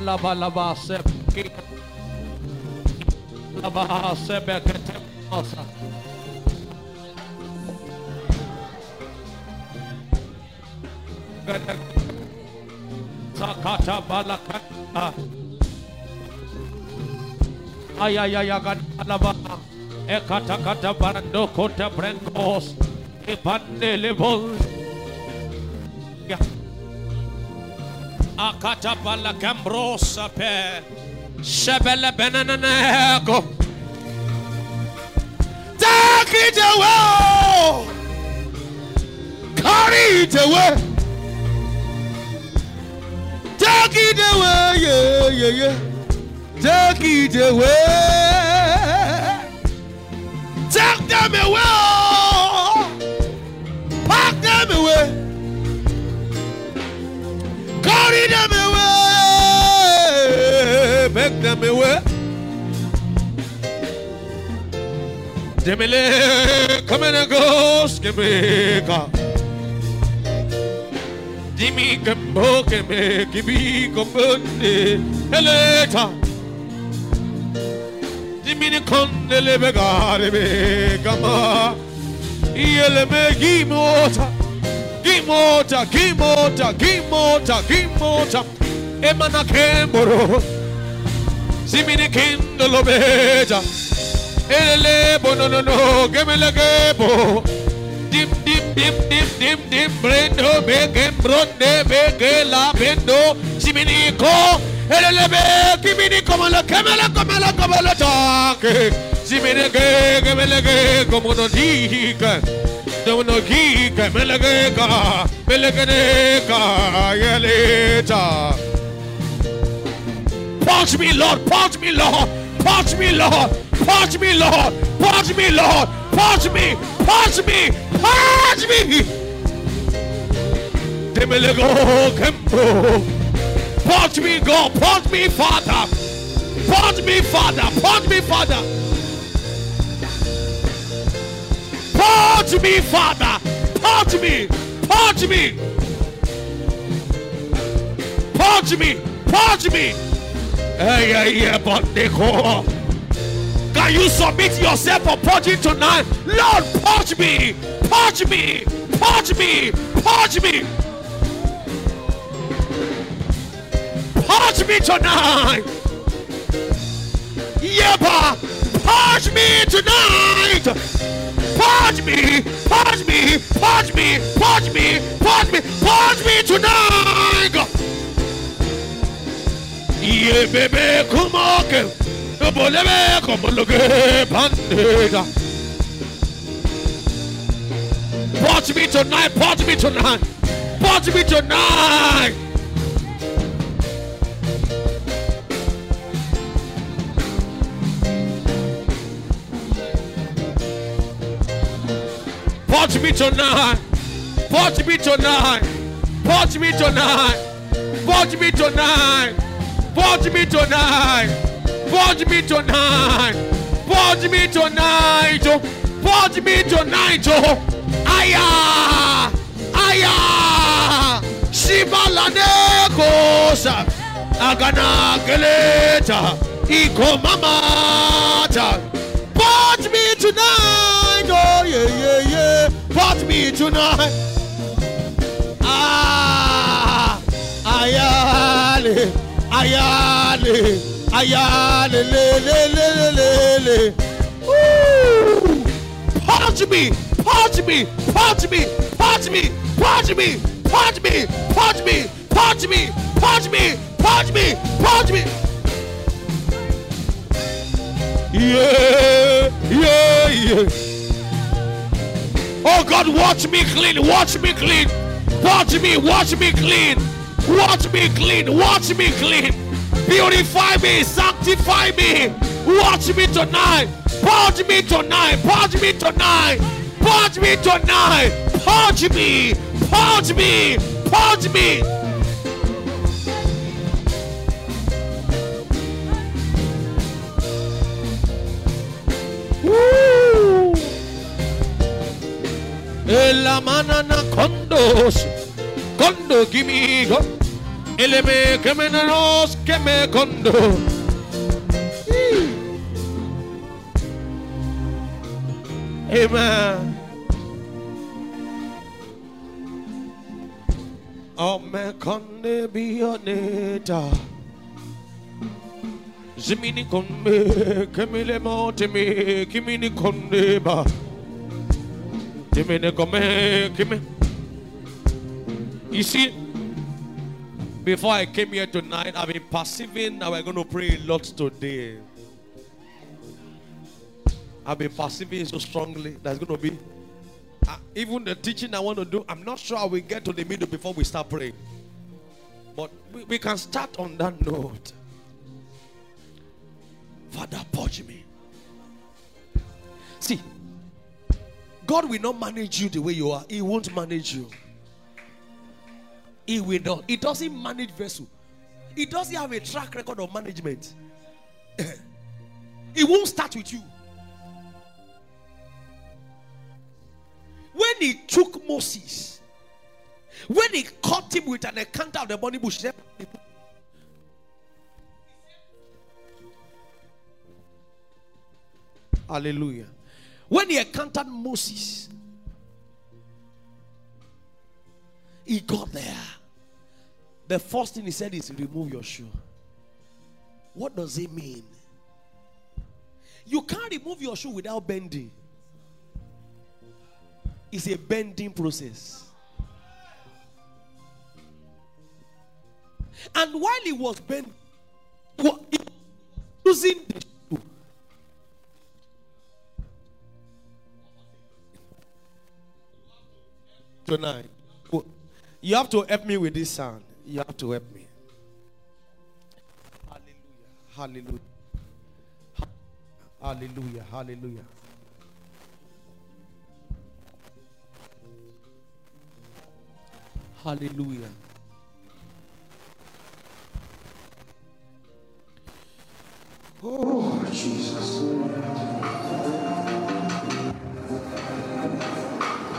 laba laba sep laba sebe ketemosa sakata balakata ayayaya laba ekata kata barando kota brenkos ipandele bol. yeah Akata balakambrosa pe. Shebele benaneko. Take it away. Carry it away. Take it away. Yeah, yeah, yeah. Take it away. Take them away. Carry them away. Pack them away. Demele, come and go, skimika. Dimi gambo keme kibi kombunde eleta. Dimi ne kondele begare be gama. Iele me gimota. Gimota, Gimota, Gimota, Gimota, Emana Kemboro, Simini Kindle Beja Elele Bo no, no, no Gemele Gebo, Dim, Dim, Dim, Dim, Dim, Dim, Brendo, Begem, Bronde, Be Gela Bendo, Simini Ko. Elele Be, Kimini Comala, Camela, Comala, Comala, Talk, Simini Gemele Gebo, Monodica. नगी के मिल गए का मिलने का ये ले जा Purge me, Lord. Purge me, Lord. Purge me, Lord. Purge me, Lord. Purge me, Lord. Purge me. Purge me. Purge me. Dimilego kempo. Purge me, God. Purge me, Father. Purge me, Father. Purge me, Father. Punch me, Father. Punch me. Punch me. Punch me. Punch me. Hey, yeah, yeah, but they go. Can you submit yourself for purging tonight? Lord, purge me, purge me, purge me, purge me. Purge me tonight. Yeba, purge me tonight. Purge me, purge me, purge me, purge me, purge me, purge me tonight. Ye bebe kumoke Bolebe komologe bandega Purge me tonight, purge me tonight Purge me tonight Purge me tonight Purge me tonight Purge me tonight Purge me tonight Purge me tonight. Purge me tonight. Purge me tonight. oh. Purge me tonight. oh. Aya. Aya. Shibalane kosa. Agana geleta. Iko mamata. Purge me tonight. Oh yeah yeah yeah. Purge me tonight. Ah. Ayale. Ayale, ayale, le, le, le, le, le, le. Purge me, purge me, purge me, purge me, purge me, purge me, purge me, purge me, purge me, purge me, purge me. Yeah, yeah, yeah. Oh God, watch me clean, watch me clean, watch me, watch me clean. Watch me clean. Watch me clean. Beautify me. Sanctify me. Watch me tonight. Purge me tonight. Purge me tonight. Purge me tonight. Purge me. Purge me. Purge me. Woo. Ela manana condos. Kondo gimme go. Eleme kemeneros keme kondo. Amen. Ome konde bioneta. Zimini konde kemile mo temi kimini konde ba. You see, before I came here tonight, I've been perceiving that we're going to pray a lot today. I've been perceiving so strongly that's going to be uh, even the teaching I want to do. I'm not sure I will get to the middle before we start praying, but we, we can start on that note. Father, purge me. See, God will not manage you the way you are. He won't manage you. He will not. He doesn't manage vessel. He doesn't have a track record of management. he won't start with you. When he took Moses, when he caught him with an encounter of the burning bush, he said, Hallelujah. When he encountered Moses, he got there. The first thing he said is, Remove your shoe. What does it mean? You can't remove your shoe without bending. It's a bending process. And while he was bending, using the Tonight, you have to help me with this sound. You have to help me. Hallelujah. Hallelujah. Hallelujah. Hallelujah. Hallelujah. Oh, Jesus.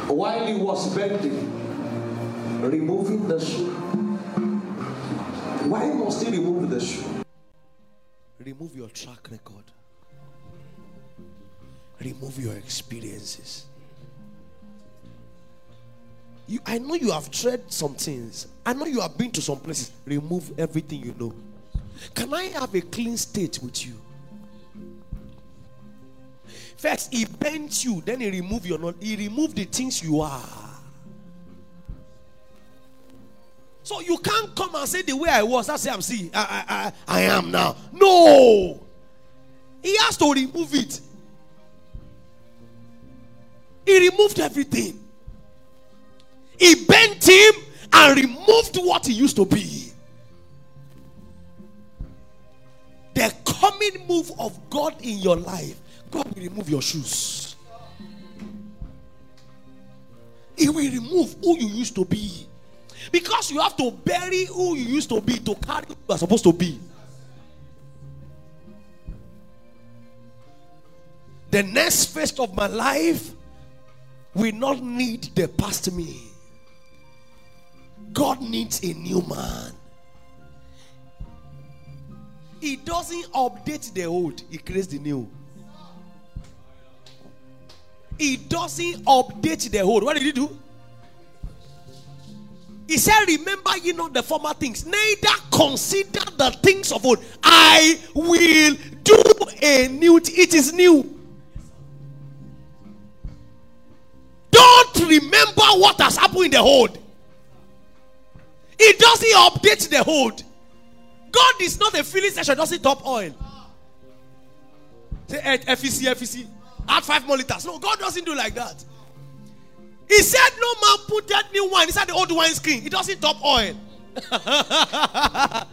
While he was bending, removing the shoe. Why must he remove the shoe? Remove your track record. Remove your experiences. You, I know you have tried some things. I know you have been to some places. Remove everything you know. Can I have a clean state with you? First, he bent you, then he removed your knowledge. He removed the things you are. So you can't come and say the way I was, that's say I'm see. I, I, I, I am now. No. He has to remove it. He removed everything. He bent him and removed what he used to be. The coming move of God in your life, God will remove your shoes. He will remove who you used to be. Because you have to bury who you used to be to carry who you are supposed to be. The next phase of my life will not need the past me. God needs a new man. He doesn't update the old, he creates the new. He doesn't update the old. What did he do? He said, Remember ye not the former things, neither consider the things of old. I will do a new thing. It is new. Don't remember what has happened in the old. It doesn't update the old. God is not a filling station, doesn't top oil. Say FEC, FEC. Add five more liters. No, God doesn't do like that. He said, No man put that new wine inside the old wine skin. It doesn't top oil.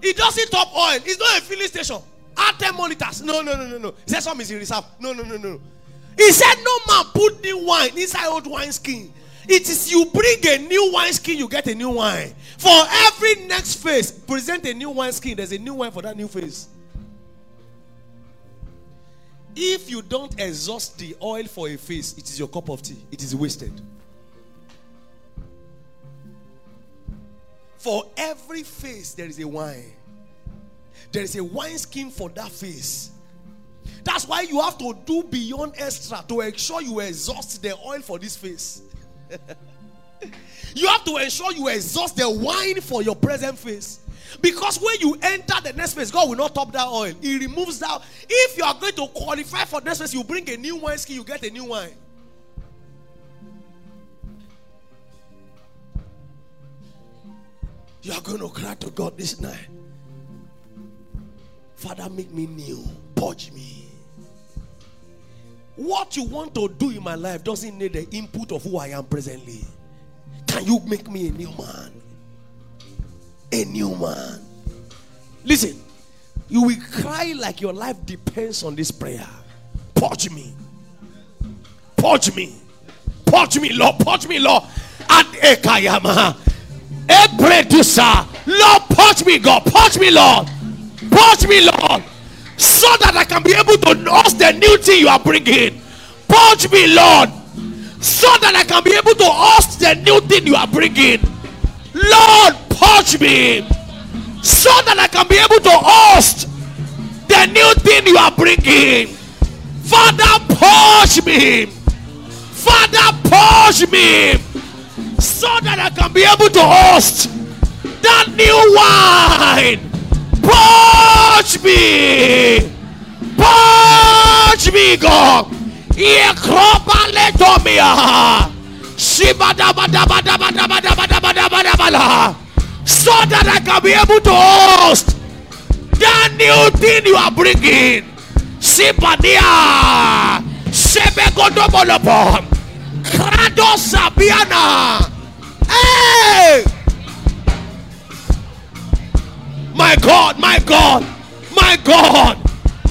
it doesn't top oil. It's not a filling station. Add 10 more liters. No, no, no, no, no. He said some is in reserve. No, no, no, no. He said, No man put new wine inside old wine skin. It is you bring a new wine skin, you get a new wine. For every next phase, present a new wine skin. There's a new wine for that new phase. If you don't exhaust the oil for a face, it is your cup of tea. It is wasted. For every face, there is a wine. There is a wine skin for that face. That's why you have to do beyond extra to ensure you exhaust the oil for this face. you have to ensure you exhaust the wine for your present face. Because when you enter the next phase, God will not top that oil. He removes that. If you are going to qualify for next phase, you bring a new wine skin, you get a new wine. You are going to cry to God this night. Father, make me new. Purge me. What you want to do in my life doesn't need the input of who I am presently. Can you make me a new man? A new man. Listen, you will cry like your life depends on this prayer. Purge me. Purge me. Purge me, Lord. Purge me, Lord. And Ekayama. Ebredusa. Lord, purge me, God. Purge me, Lord. Purge me, Lord. So that I can be able to know the new thing you are bringing. Purge me, Lord. So that I can be able to host the new thing you are bringing. Lord, purge me so that I can be able to host the new thing you are bringing. Father, purge me. Father, purge me so that I can be able to host that new wine. Purge me. Purge me, God. Ye kropa letomia. So that I can be able to host that new thing you are bringing. Sibania. Sebegodobolobo. Krado Sabiana. Hey! My God, my God, my God,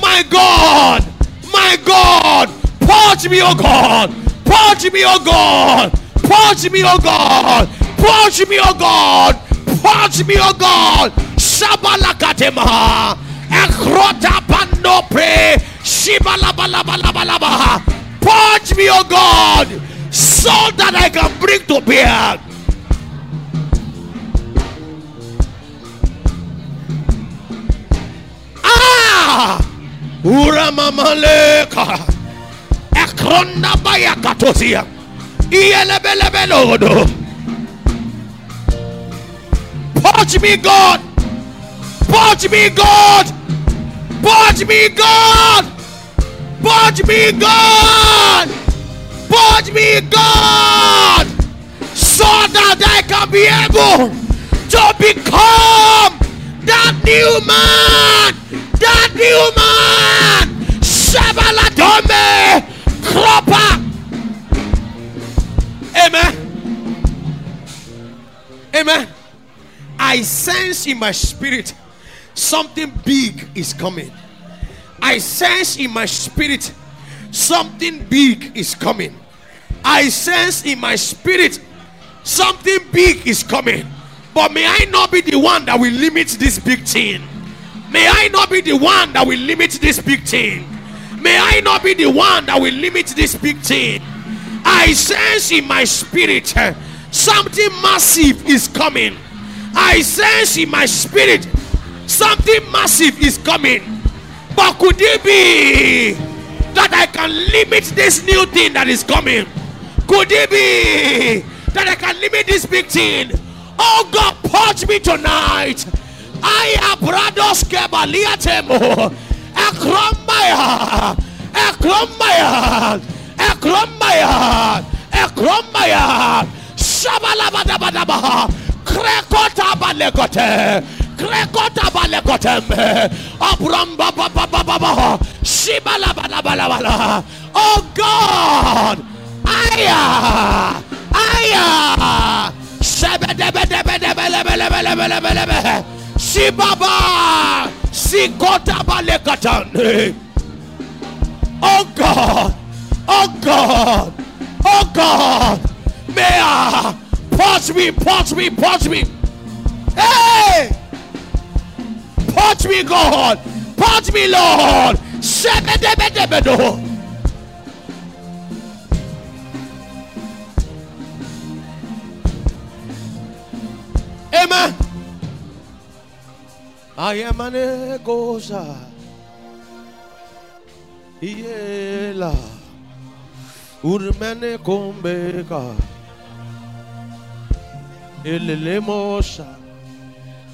my God, my God. Purge me, oh God. Purge me, oh God. Purge me, oh God. Purge me, oh God. Purge me, oh God. Shabalakatema. Ekrota panope. Shibalabalabalaba. Purge me, oh God. So that I can bring to bear. Ah! Uramamaleka. Ekrona baya katosia. Iyelebelebelodo. Purge me, God. Purge me, God. Purge me, God. Purge me, God. Purge me, God. So that I can be able to become that new man. That new man. Shabalatome. Cropper. Amen. Amen. I sense in my spirit something big is coming. I sense in my spirit something big is coming. I sense in my spirit something big is coming. But may I not be the one that will limit this big thing. May I not be the one that will limit this big thing. May I not be the one that will limit this big thing. I sense in my spirit uh, something massive is coming. I sense in my spirit something massive is coming. But could it be that I can limit this new thing that is coming? Could it be that I can limit this big thing? Oh God, purge me tonight. I am Brados Kebaliatemo. Ekromaya. Ekromaya. Ekromaya. Ekromaya. Shabalabadabadabaha. Krekota balekote. Krekota balekote. Abramba baba. Shibalabalabalabala. Oh God. Aya. Aya. Shebedebedebedebelebelebelebelebe. Oh God. Oh God. Oh God. May I purge me, purge me, purge me. Hey! Purge me, God. Purge me, Lord. Amen. I am an egosa. Yela. Urmene kombeka. Elele mosa.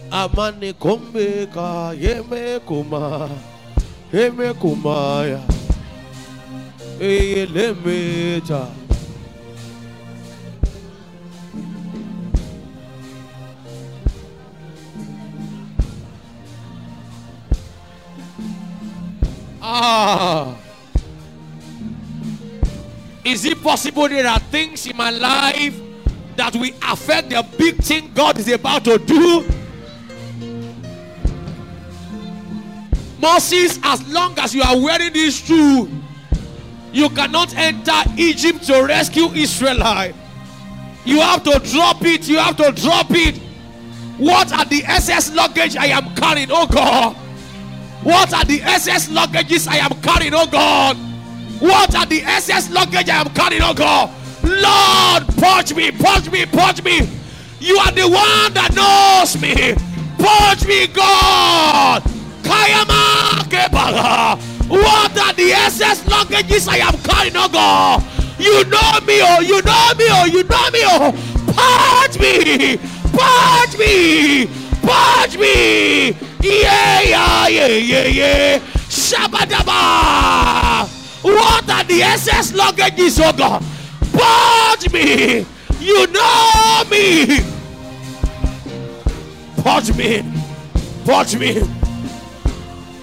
Amane kombeka. Yeme kuma. Yeme kumaya. Ele Is it possible there are things in my life that will affect the big thing God is about to do? Moses, as long as you are wearing this shoe, you cannot enter Egypt to rescue Israelite. You have to drop it. You have to drop it. What are the SS luggage I am carrying? Oh God. What are the SS luggages I am carrying, oh God? What are the SS luggage I am carrying, oh God? Lord, purge me, purge me, purge me. You are the one that knows me. Purge me, God. Kayama kebaga. What are the SS luggages I am carrying, oh God? You know me, oh, you know me, oh, you know me, oh. Purge me, purge me, purge me. Yeah, yeah, yeah, yeah, yeah. Shabadaba. What are the SS luggages, oh God? Purge me. You know me. Purge me. Purge me.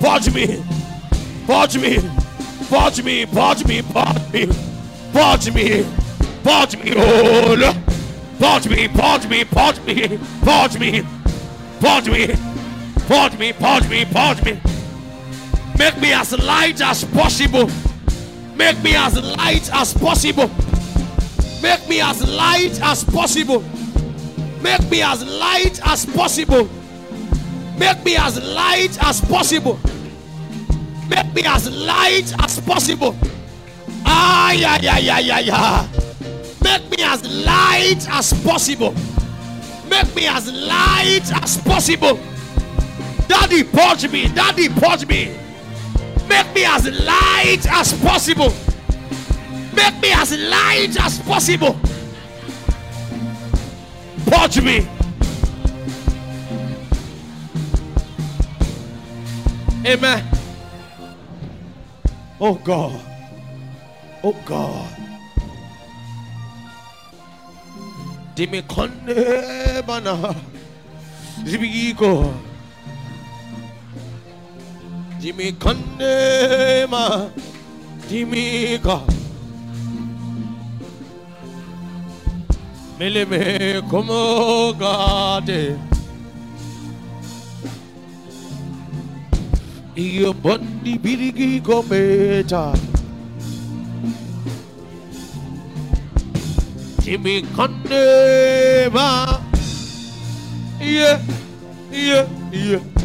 Purge me. Purge me. Purge me. Purge me. Purge me. Purge me. Purge me. Oh Lord. Purge me. Purge me. Purge me. Purge me. Purge me. Purge me. Purge me. Purge me. Purge me. Make me as light as possible. Make me as light as possible. Make me as light as possible. Make me as light as possible. Make me as light as possible. Make me as light as possible. Ah, yeah, yeah, yeah, yeah, yeah. Make me as light as possible. Make me as light as possible. Daddy, purge me. Daddy, purge me. Make me as light as possible. Make me as light as possible. Purge me. Amen. Oh God. Oh God. Dimi konde bana. Zibiko. Dimi Kandema, Dimi Ka. Milime Kumogade. Iyo Bondi Birigi Gometa. Dimi Kandema. Yeah, yeah, yeah.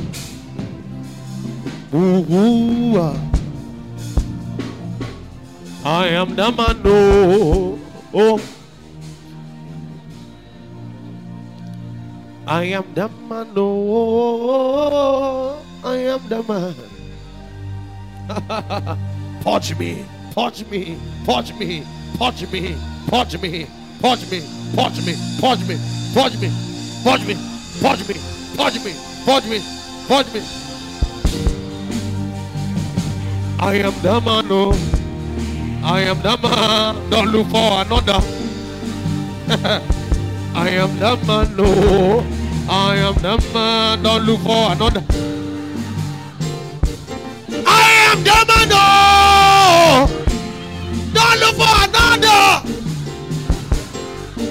Ooh, ooh, ah. I am the man, oh, oh. I am the man, oh, I am the man. Purge me, purge me, purge me, purge me, purge me, purge me, purge me, purge me, purge me, purge me, purge me, purge me, purge me, purge me. I am the man, oh, I am the man. Don't look for another. I am the man, oh, I am the man. Don't look for another. I am the man, oh, don't look for another.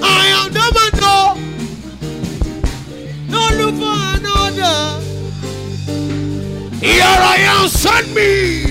I am the man, oh, don't look for another. Here I am, send me.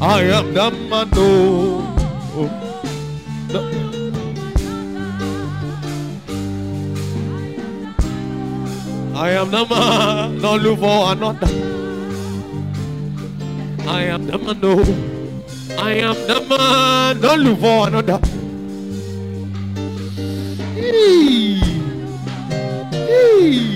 I am man. oh. The- I am not look for another. I am oh. man, no. I am not look for another. Eee. Eee.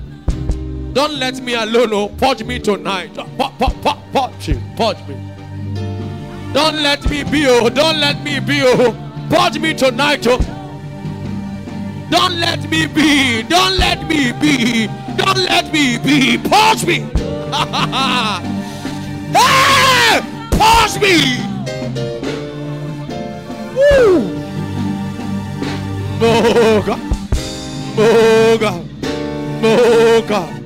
don't let me alone. Oh, purge me tonight. Purge, purge, purge, me, purge me. Don't let me be. Oh, don't let me be. Oh, purge me tonight. Oh, don't let me be. Don't let me be. Don't let me be. Purge me. hey, purge me. Woo. Moga, moga, moga.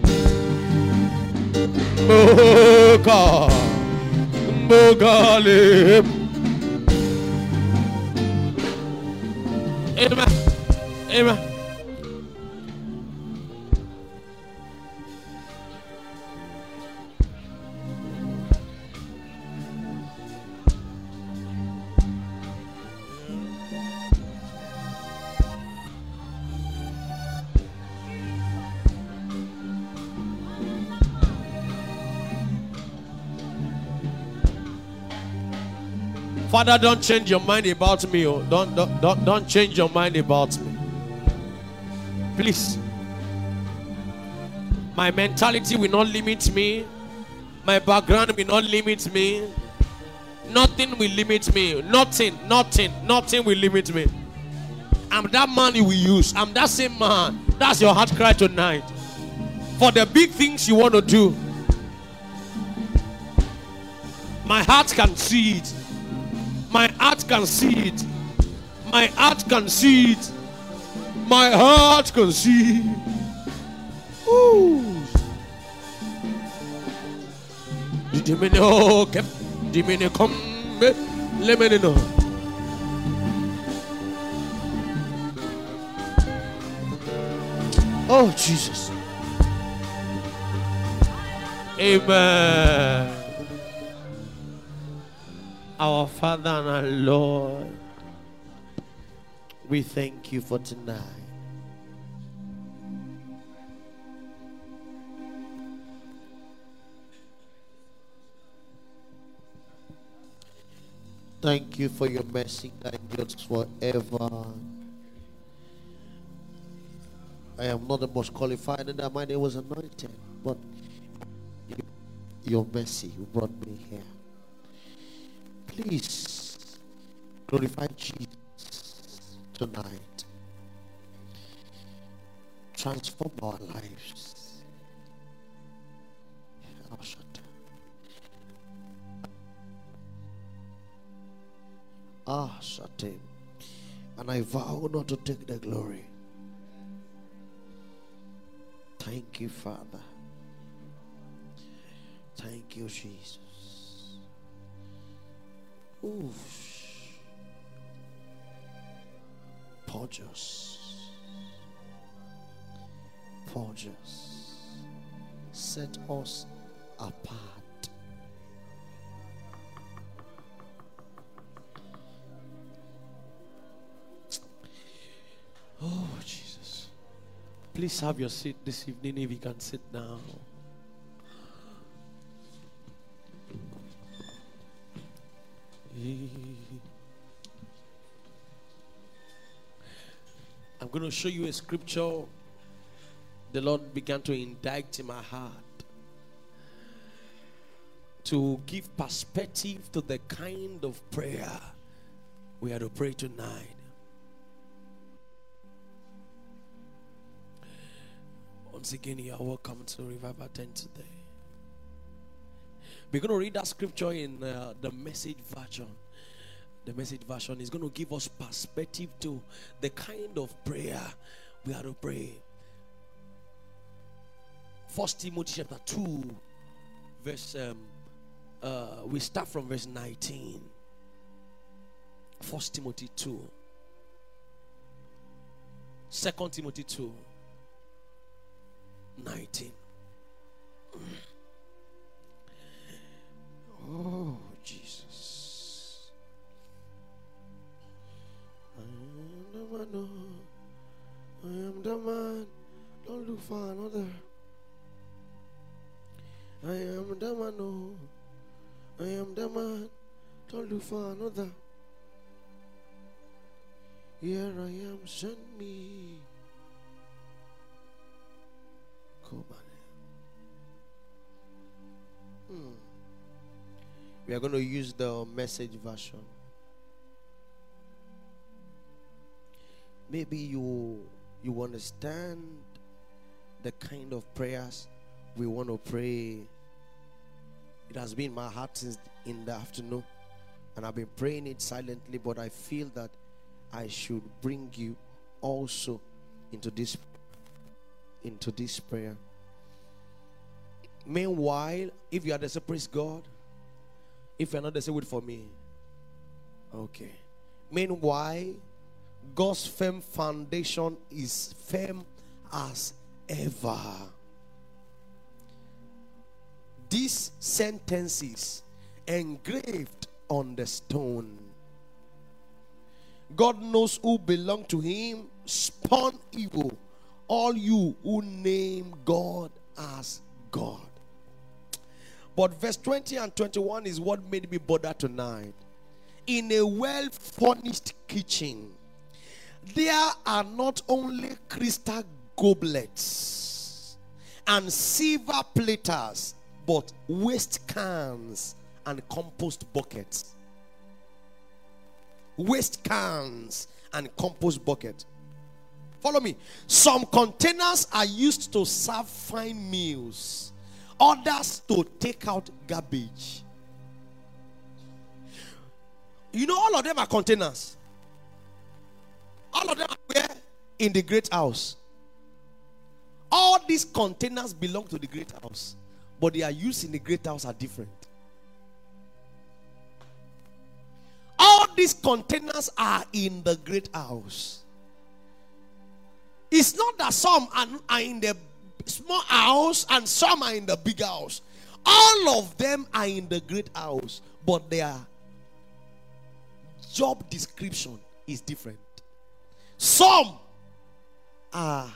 Moga Mogale Amen. Amen Father, don't change your mind about me. Oh. Don't, don't, don't, don't change your mind about me. Please. My mentality will not limit me. My background will not limit me. Nothing will limit me. Nothing, nothing, nothing will limit me. I'm that man you will use. I'm that same man. That's your heart cry tonight. For the big things you want to do. My heart can see it. My heart can see it. My heart can see it. My heart can see. Ooh. Dimini oh, o kem, dimini kom, lemini no. Oh Jesus. Amen. Our Father and our Lord, we thank you for tonight. Thank you for your mercy that endures forever. I am not the most qualified, and that my name was anointed, but your mercy brought me here. Please glorify Jesus tonight. Transform our lives. Ah, Shatim. And I vow not to take the glory. Thank you, Father. Thank you, Jesus. Oof. Purge us. Set us apart. Oh, Jesus. Please have your seat this evening if you can sit down. I'm going to show you a scripture the Lord began to indite in my heart to give perspective to the kind of prayer we are to pray tonight. Once again, you are welcome to Revival 10 today. We're going to read that scripture in uh, the message version. The message version is going to give us perspective to the kind of prayer we are to pray. First Timothy chapter 2, verse um, uh, we start from verse 19. First Timothy 2. Second Timothy 2. 19. Oh, Jesus. I am the man. oh. I am the man. Don't look for another. I am the man. oh. I am the man. Don't look for another. Here I am. Send me. On. Hmm. We are going to use the message version. Maybe you you understand the kind of prayers we want to pray. It has been my heart since in the afternoon, and I've been praying it silently. But I feel that I should bring you also into this into this prayer. Meanwhile, if you are the say, praise God. If you're not the say, wait for me. Okay. Meanwhile, God's firm foundation is firm as ever. These sentences engraved on the stone. God knows who belong to him, spawn evil. All you who name God as God. But verse 20 and 21 is what made me bother tonight. In a well furnished kitchen, there are not only crystal goblets and silver platters, but waste cans and compost buckets. Waste cans and compost bucket. Follow me. Some containers are used to serve fine meals, others to take out garbage. You know, all of them are containers. All of them are where? In the great house. All these containers belong to the great house, but they are used in the great house are different. All these containers are in the great house. It's not that some are, are in the small house and some are in the big house. All of them are in the great house, but their job description is different. Some are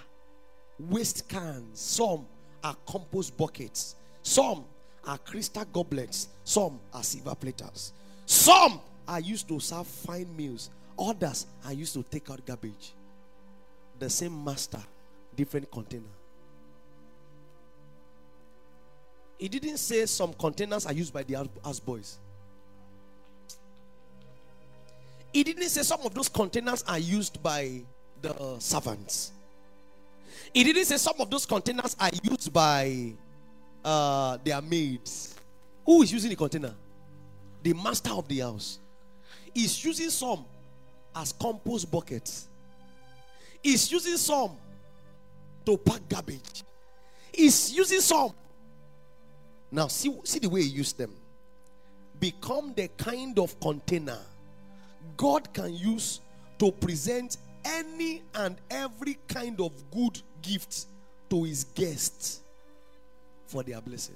waste cans, some are compost buckets, some are crystal goblets, some are silver platters. Some are used to serve fine meals, others are used to take out garbage. The same master, different container. He didn't say some containers are used by the house boys. He didn't say some of those containers are used by the servants. He didn't say some of those containers are used by uh, their maids. Who is using the container? The master of the house. Is using some as compost buckets. Is using some to pack garbage. Is using some. Now see, see the way he used them. Become the kind of container God can use to present any and every kind of good gift to his guests for their blessing.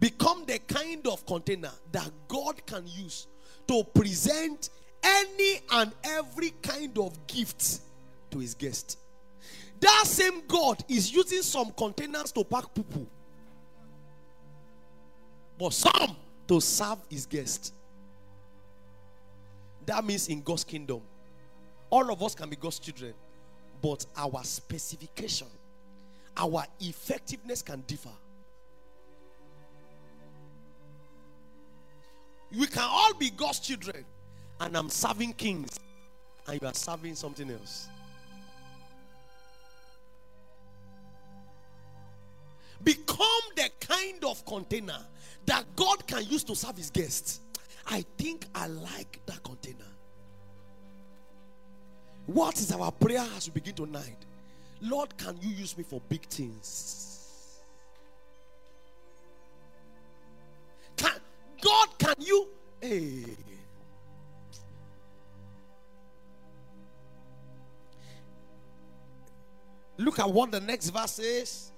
Become the kind of container that God can use to present any and every kind of gift to his guests. That same God is using some containers to pack people, but some to serve his guest. That means in God's kingdom, all of us can be God's children, but our specification our effectiveness can differ. We can all be God's children, and I'm serving kings, and you are serving something else. Become the kind of container that God can use to serve his guests. I think I like that container. What is our prayer as we begin tonight? Lord, can you use me for big things? Can God can you hey Look at what the next verse is.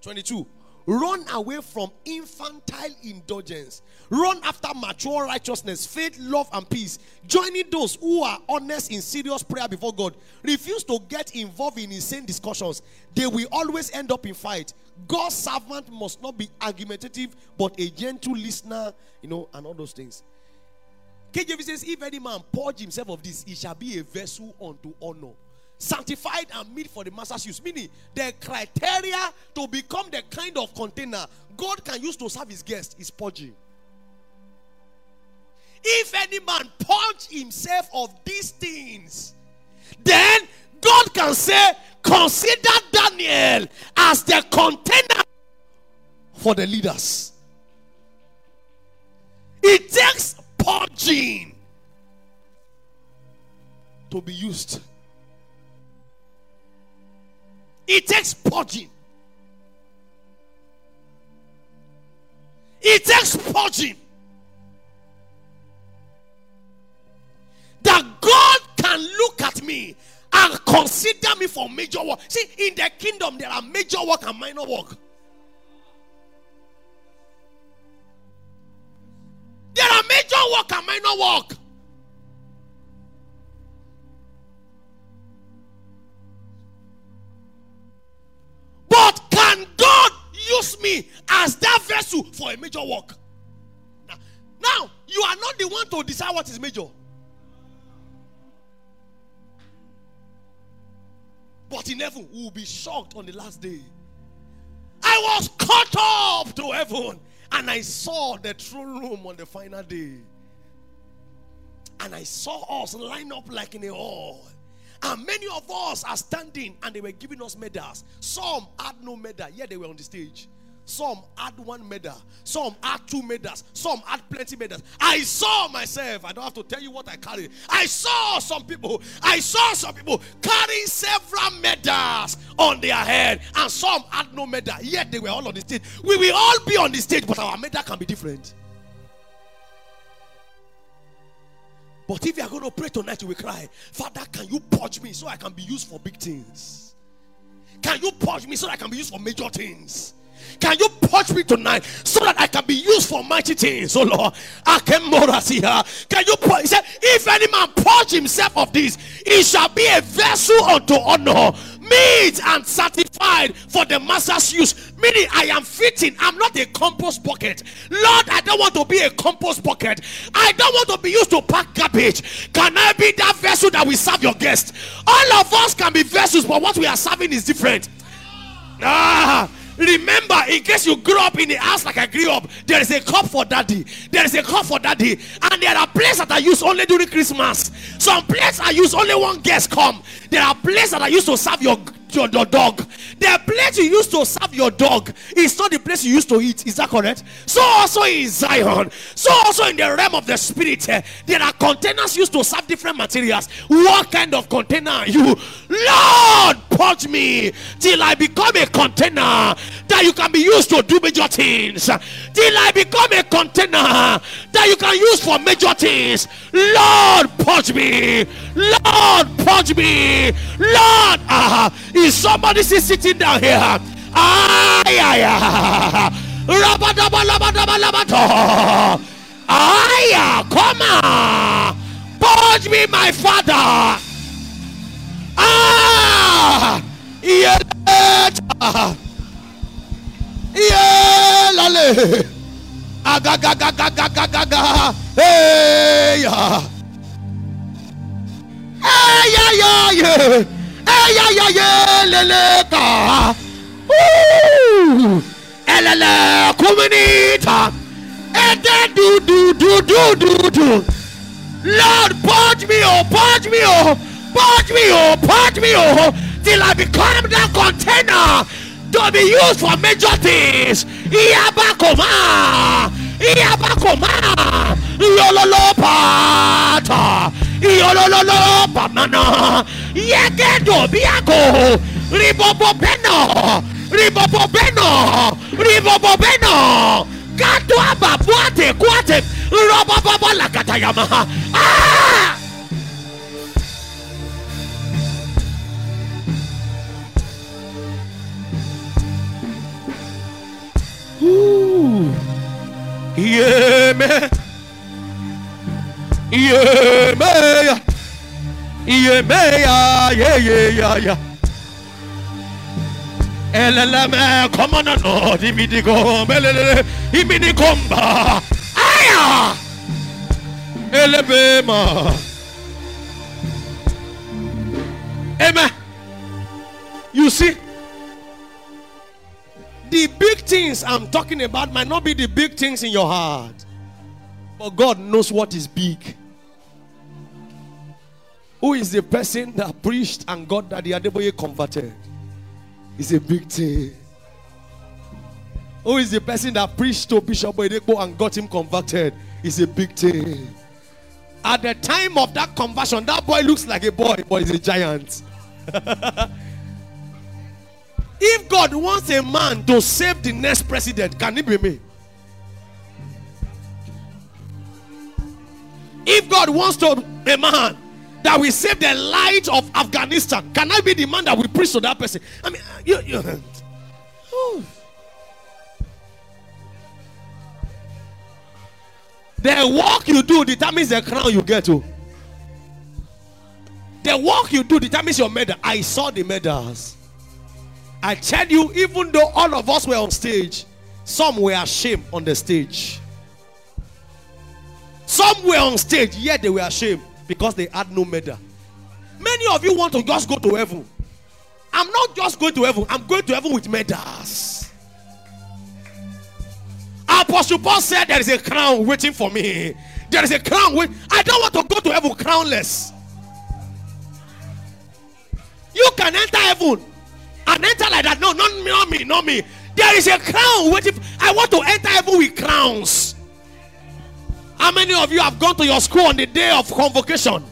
22. Run away from infantile indulgence. Run after mature righteousness, faith, love, and peace. Joining those who are honest in serious prayer before God. Refuse to get involved in insane discussions. They will always end up in fight. God's servant must not be argumentative, but a gentle listener, you know, and all those things. KJV says, If any man purge himself of this, he shall be a vessel unto honor sanctified and meet for the master's use. Meaning, the criteria to become the kind of container God can use to serve his guests is purging. If any man purge himself of these things, then God can say, Consider Daniel as the container for the leaders. It takes purging to be used. It takes purging. It takes purging. That God can look at me and consider me for major work. See, in the kingdom, there are major work and minor work. There are major work and minor work. Can God use me as that vessel for a major work? Now, now, you are not the one to decide what is major. But in heaven, we will be shocked on the last day. I was caught up to heaven and I saw the throne room on the final day. And I saw us line up like in a hall. And many of us are standing and they were giving us medals. Some had no medal, yet they were on the stage. Some had one medal, some had two medals, some had plenty medals. I saw myself, I don't have to tell you what I carried. I saw some people, I saw some people carrying several medals on their head, and some had no medal, yet they were all on the stage. We will all be on the stage, but our medal can be different. But if you are going to pray tonight, you will cry, Father, can you purge me so I can be used for big things? Can you purge me so I can be used for major things? Can you purge me tonight so that I can be used for mighty things? Oh Lord, I can more see her. Can you purge? He said, If any man purge himself of this, he shall be a vessel unto honor, meet and satisfied for the master's use. Meaning, I am fitting. I'm not a compost bucket. Lord, I don't want to be a compost bucket. I don't want to be used to pack garbage. Can I be that vessel that will serve your guest? All of us can be vessels, but what we are serving is different. Ah. Remember, in case you grew up in a house like I grew up, there is a cup for daddy. There is a cup for daddy. And there are places that are used only during Christmas. Some places are used only one guest come. There are places that are used to serve your your, your dog. The place you used to serve your dog is not the place you used to eat. Is that correct? So also in Zion. So also in the realm of the spirit, eh, there are containers used to serve different materials. What kind of container are you? Lord, purge me till I become a container that you can be used to do major things. Till I become a container that you can use for major things. Lord, purge me. Lord, purge me. Lord, uh, is somebody sitting down here? Ay, ay, ay. Rabadaba, labadaba, labato. Ay, come on. Purge me, my father. Ah, yeah, yeah, lale. Agagagagagagaga. Hey, yeah. Hey, yeah, yeah, yeah. Eyayayeleleka. Elele kuminita ede do do do do do do Lord purge me oh purge me oh. Purge me oh purge me oh. Till I become that container to be used for major things. Iyabakoma iyabakoma iyololo pata iyololo pamana yegedo biako ribobo beno ribobo beno ribobo beno gato ababuate kuate robobobo lakatayama ah Ooh. Yeah, man. Man. Yeah. Yeah, yeah, yeah, on, no, aya. You see, the big things I'm talking about might not be the big things in your heart, but God knows what is big. Who is the person that preached and got that the Adeboye converted? It's a big thing. Who is the person that preached to Bishop Oyedepo and got him converted? It's a big thing. At the time of that conversion, that boy looks like a boy, but he's a giant. if God wants a man to save the next president, can it be me? If God wants to a man that will save the light of Afghanistan, can I be the man that will preach to that person? I mean, uh, you, you, oh. the work you do determines the crown you get to. The work you do determines your medal. I saw the medals. I tell you, even though all of us were on stage, some were ashamed on the stage. Some were on stage, yet they were ashamed because they had no medal. Many of you want to just go to heaven. I'm not just going to heaven, I'm going to heaven with medals. Apostle Paul said, There is a crown waiting for me. There is a crown. I don't want to go to heaven crownless. You can enter heaven and enter like that. No, not me, not me, not me. There is a crown waiting. I want to enter heaven with crowns. How many of you have gone to your school on the day of convocation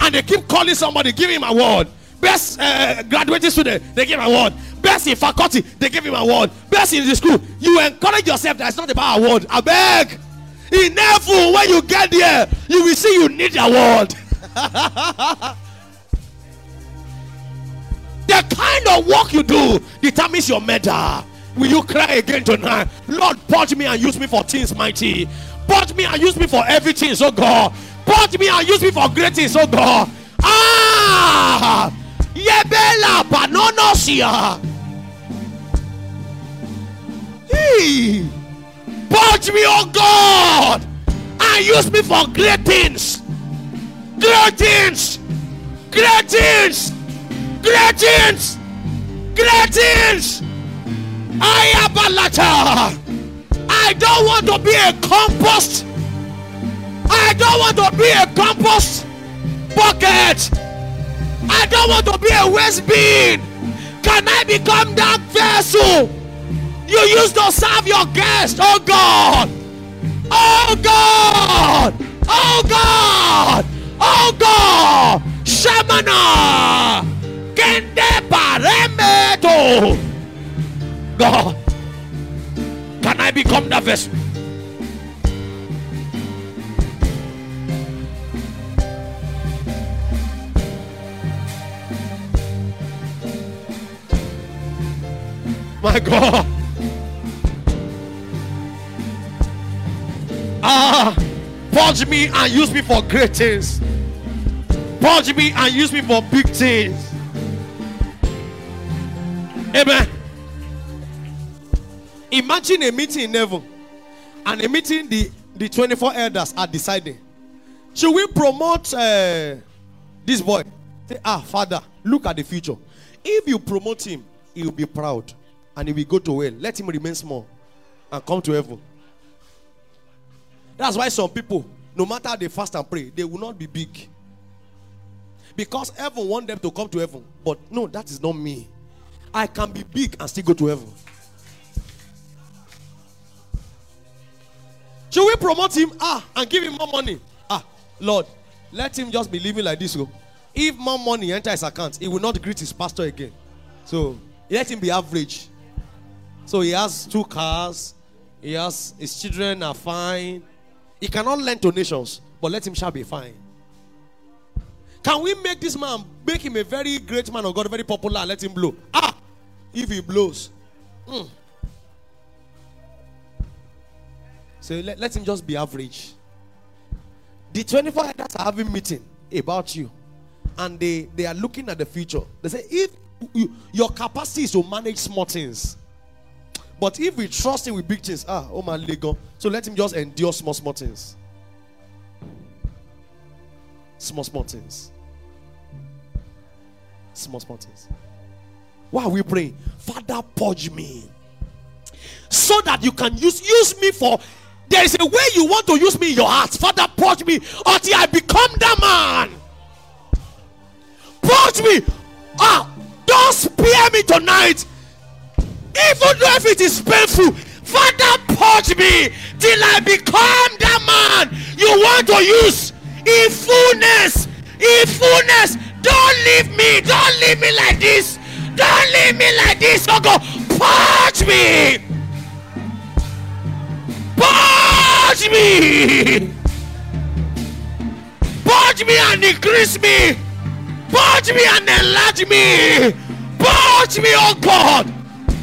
and they keep calling somebody, give him a word? Best uh, graduating student, they give him award. Best in faculty, they give him award. Best in the school, you encourage yourself that it's not about award. I beg. In heaven, when you get there, you will see you need the award. the kind of work you do determines your medal. Will you cry again tonight? Lord, purge me and use me for things mighty. Purge me and use me for everything, so God. Purge me and use me for great things, so God. Ah! Yebela. Hey! Purge me, oh God, and use me for great things. Great things. Great things. Great things. Great things. I am a Balata. I don't want to be a compost. I don't want to be a compost bucket. I don't want to be a waste bin. Can I become that vessel you used to serve your guests? Oh God. Oh God. Oh God. Oh God. Shamana. Kende paremeto. God. Can I become that vessel? My God. Ah, purge me and use me for great things. Purge me and use me for big things. Amen. Imagine a meeting in heaven and a meeting the, the 24 elders are deciding. Should we promote uh, this boy? Say, ah, father, look at the future. If you promote him, he will be proud and he will go to hell. Let him remain small and come to heaven. That's why some people, no matter they fast and pray, they will not be big. Because heaven want them to come to heaven. But no, that is not me. I can be big and still go to heaven. Should we promote him? Ah, and give him more money. Ah, Lord, let him just be living like this. oh. If more money enter his account, he will not greet his pastor again. So let him be average. So he has two cars. He has his children are fine. He cannot lend to nations, but let him shall be fine. Can we make this man make him a very great man of God, very popular, let him blow? Ah, if he blows, hmm. So let, let him just be average. The 24 elders are having meeting about you, and they they are looking at the future. They say if you, your capacity is to manage small things, but if we trust him with big things, ah, oh my Lego, so let him just endure small small things. Small, small things. Small, small things. Why are we praying? Father, purge me. So that you can use use me for there is a way you want to use me in your heart. Father, purge me until I become that man. Purge me. Ah, don't spare me tonight. Even though if it is painful, Father, purge me till I become that man you want to use in fullness. In fullness. Don't leave me. Don't leave me like this. Don't leave me like this. Oh God, purge me. Purge me. Purge me and increase me. Purge me and enlarge me. Purge me, oh God.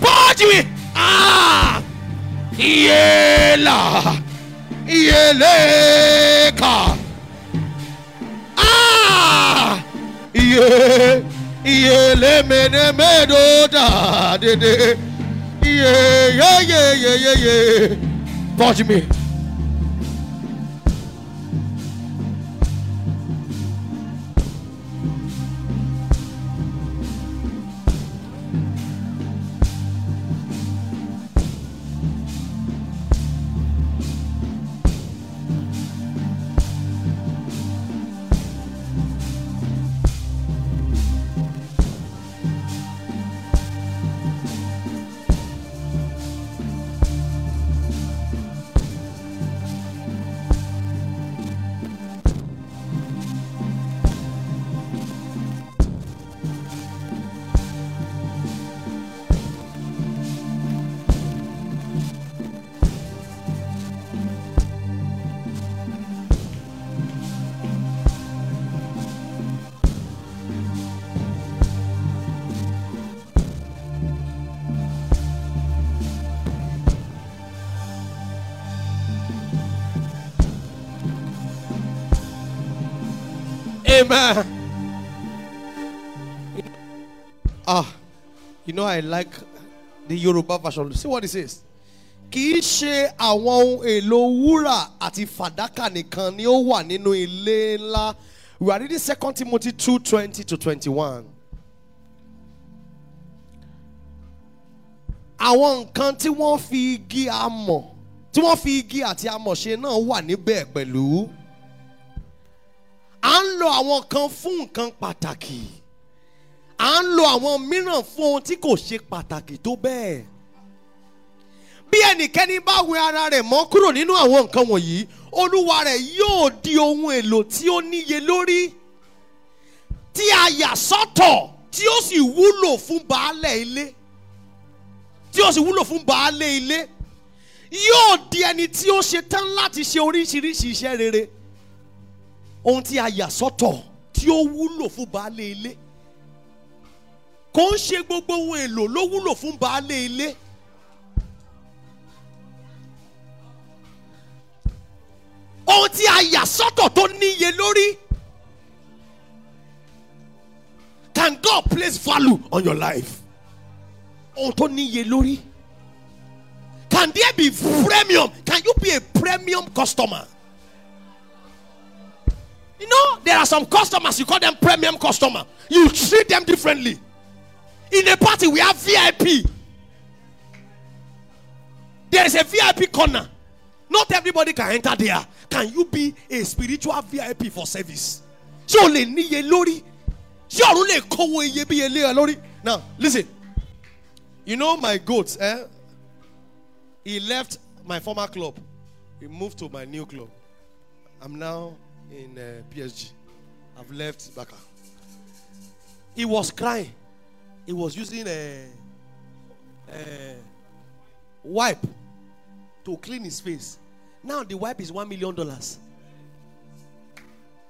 Purge me. Ah. Yela. Yeleka. Ah. Ye. Yele mene medo da de de. Ye ye ye ye ye ye. Purge me. Amen. Ah, you know I like the Yoruba version. See what it says. Kì í ṣe àwọn ohun èlò wúrà àti fàdákà nìkan ni ó wà nínú ilé ńlá. We are reading 2 Timothy 2 20 to 21. Àwọn nǹkan tí wọ́n fi igi amọ̀ tí wọ́n fi igi àti amọ̀ ṣe náà wà níbẹ̀ pẹ̀lú à ń lo àwọn kan fún nǹkan pàtàkì. À ń lo àwọn mìíràn fún ohun tí kò ṣe pàtàkì tó bẹ́ẹ̀. Bí ẹnikẹ́ni bá wẹ ara rẹ̀ mọ́ kúrò nínú àwọn nǹkan wọ̀nyí olúwa rẹ̀ yóò di ohun èlò tí ó níye lórí tí a yà sọ́tọ̀ tí ó sì wúlò fún baálé ilé tí ó sì wúlò fún baálé ilé. Yóò di ẹni tí ó ṣe tán láti ṣe oríṣiríṣi iṣẹ́ rere ohun tí a yà sọ́tọ̀ tí ó wúlò fún baálé ilé. Kò ń ṣe gbogbo ohun èlò ló wúlò fún baálé ilé. Ohun tí a yà sọ́tọ̀ tó níye lórí. Can God place value on your life? Ohun tó níye lórí. Can there be premium? Can you be a premium customer You know, there are some customers, you call them premium customer. You treat them differently. In a party, we have VIP. There is a VIP corner. Not everybody can enter there. Can you be a spiritual VIP for service? Ṣé o lè níye lórí? Ṣé lè kówó iyebíye lé ẹ lórí? Now, listen. You know my goat, eh? He left my former club. He moved to my new club. I'm now in uh, PSG. I've left Barca. He was crying. He was using a, a wipe to clean his face. Now the wipe is one million dollars.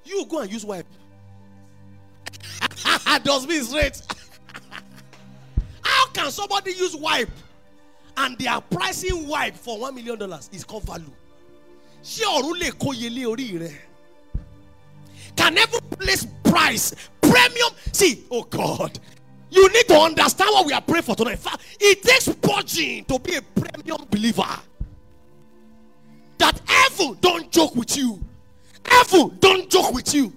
You go and use wipe. Does me straight. How can somebody use wipe and they are pricing wipe for one million dollars? Is called value. Can ever place price premium? See, oh God, you need to understand what we are praying for tonight. It takes purging to be a premium believer. That heaven don't joke with you. Heaven don't joke with you.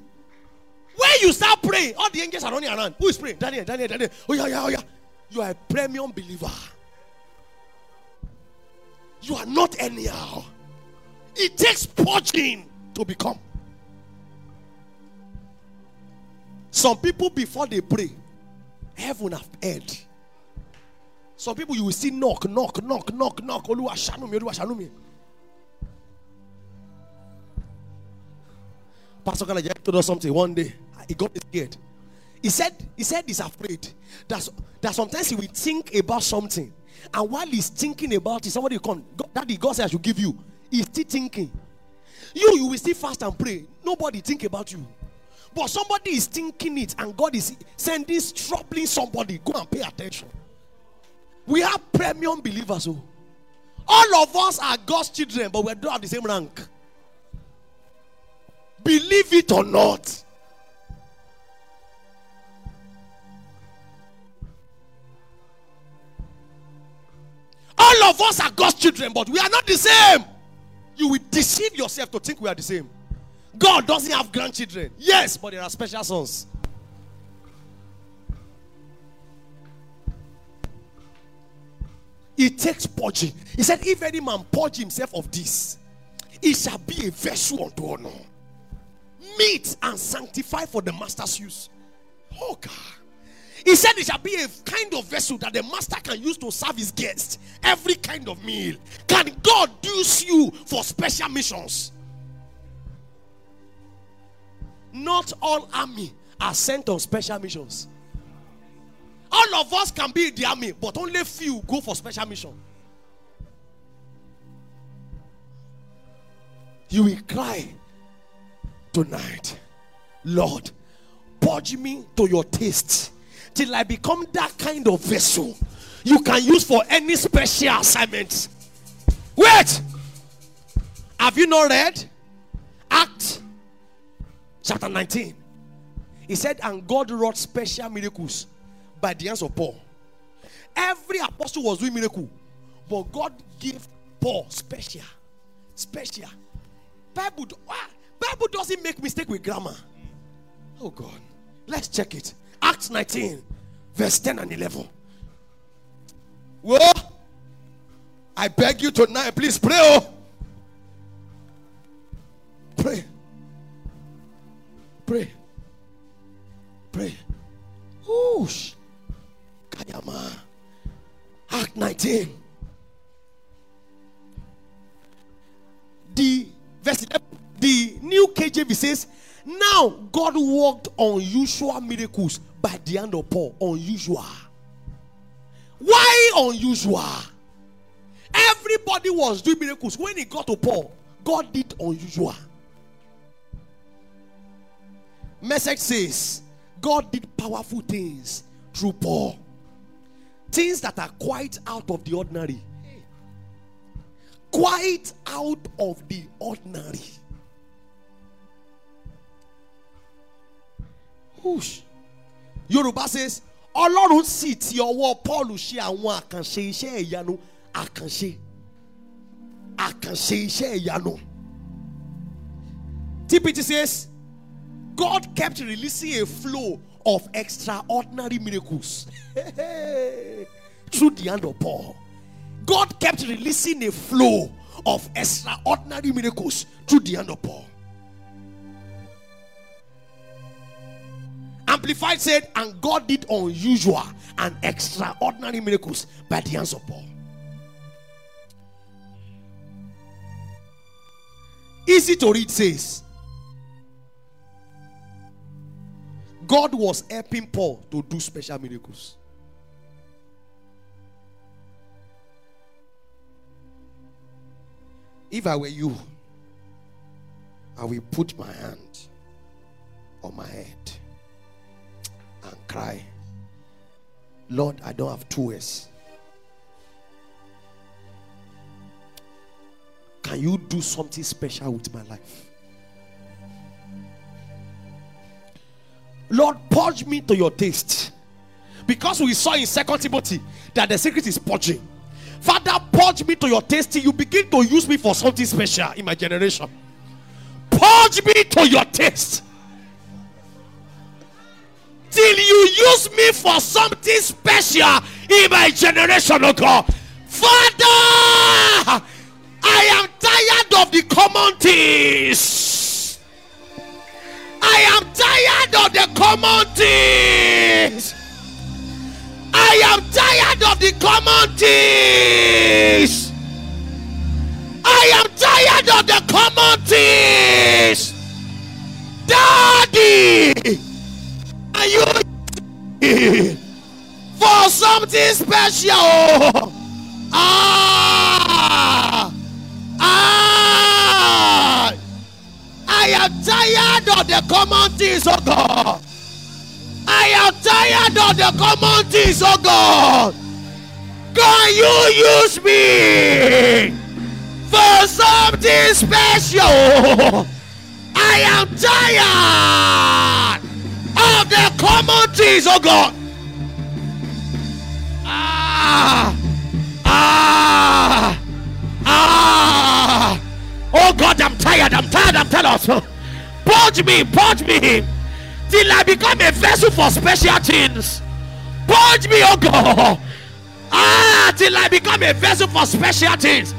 When you start praying, all the angels are running around. Who is praying? Daniel, Daniel, Daniel. Oh yeah, yeah, oh yeah. You are a premium believer. You are not anyhow. It takes purging to become. Some people before they pray, heaven have heard. Some people you will see knock, knock, knock, knock, knock. Oluwa ṣàánú mi, Oluwa ṣàánú mi. Pastor Kalaja told us something one day. He got scared. He said, he said he's afraid. That, that sometimes he will think about something. And while he's thinking about it, somebody will come. God, Daddy, God said I should give you. He's still thinking. You, you will still fast and pray. Nobody think about you. But somebody is thinking it, and God is sending, troubling somebody. Go and pay attention. We have premium believers. Oh. All of us are God's children, but we don't have the same rank. Believe it or not. All of us are God's children, but we are not the same. You will deceive yourself to think we are the same. God doesn't have grandchildren. Yes, but there are special sons. It takes purging. He said, If any man purge himself of this, it shall be a vessel unto honor, meet and sanctify for the master's use. Oh God. He said it shall be a kind of vessel that the master can use to serve his guests. Every kind of meal. Can God use you for special missions? Not all army are sent on special missions. All of us can be in the army, but only few go for special mission. You will cry tonight, Lord, purge me to your taste till I become that kind of vessel you can use for any special assignment. Wait, have you not read Acts chapter 19? He said, and God wrought special miracles by the hands of Paul. Every apostle was doing miracle, but God gave Paul special, special. Bible, ah, Bible doesn't make mistake with grammar. Oh God, let's check it. Acts 19, verse 10 and 11. Whoa! I beg you tonight, please pray. Oh, pray, pray. Whoosh. Kayama. Act 19. The verse 11, the new KJV says, Now God worked unusual miracles by the hand of Paul. Unusual. Why unusual? Everybody was doing miracles. When he got to Paul, God did unusual. Message says, God did powerful things through Paul. Things that are quite out of the ordinary. Quite out of the ordinary. Whoosh. Yorùbá says, Ọlọ́run sì ti ọwọ́ Paul ṣe àwọn àkànṣe iṣẹ́ ìyanu àkànṣe àkànṣe iṣẹ́ ìyanu. TPT says, God kept releasing a flow of extraordinary miracles through the hand of Paul. God kept releasing a flow of extraordinary miracles through the hand of Paul. Amplified said, and God did unusual and extraordinary miracles by the hands of Paul. Easy to read says, God was helping Paul to do special miracles. If I were you, I will put my hand on my head and cry, Lord, I don't have two words. Can you do something special with my life? Lord, purge me to your taste. Because we saw in Second Timothy that the secret is purging. Father, purge me to your taste you begin to use me for something special in my generation. Purge me to your taste. Till you use me for something special in my generation, oh God. Father, I am tired of the common things. I am tired of the common things. I am tired of the common things. I am tired of the common things. Daddy, are you for something special? Ah. I am tired of the common things, oh God. I am tired of the common things, oh God. Can you use me for something special? I am tired of the common things, oh God. Ah, Oh God, I'm tired, I'm tired, I'm tired. Purge me, purge me till I become a vessel for special things. Purge me, oh God. Ah, till I become a vessel for special things.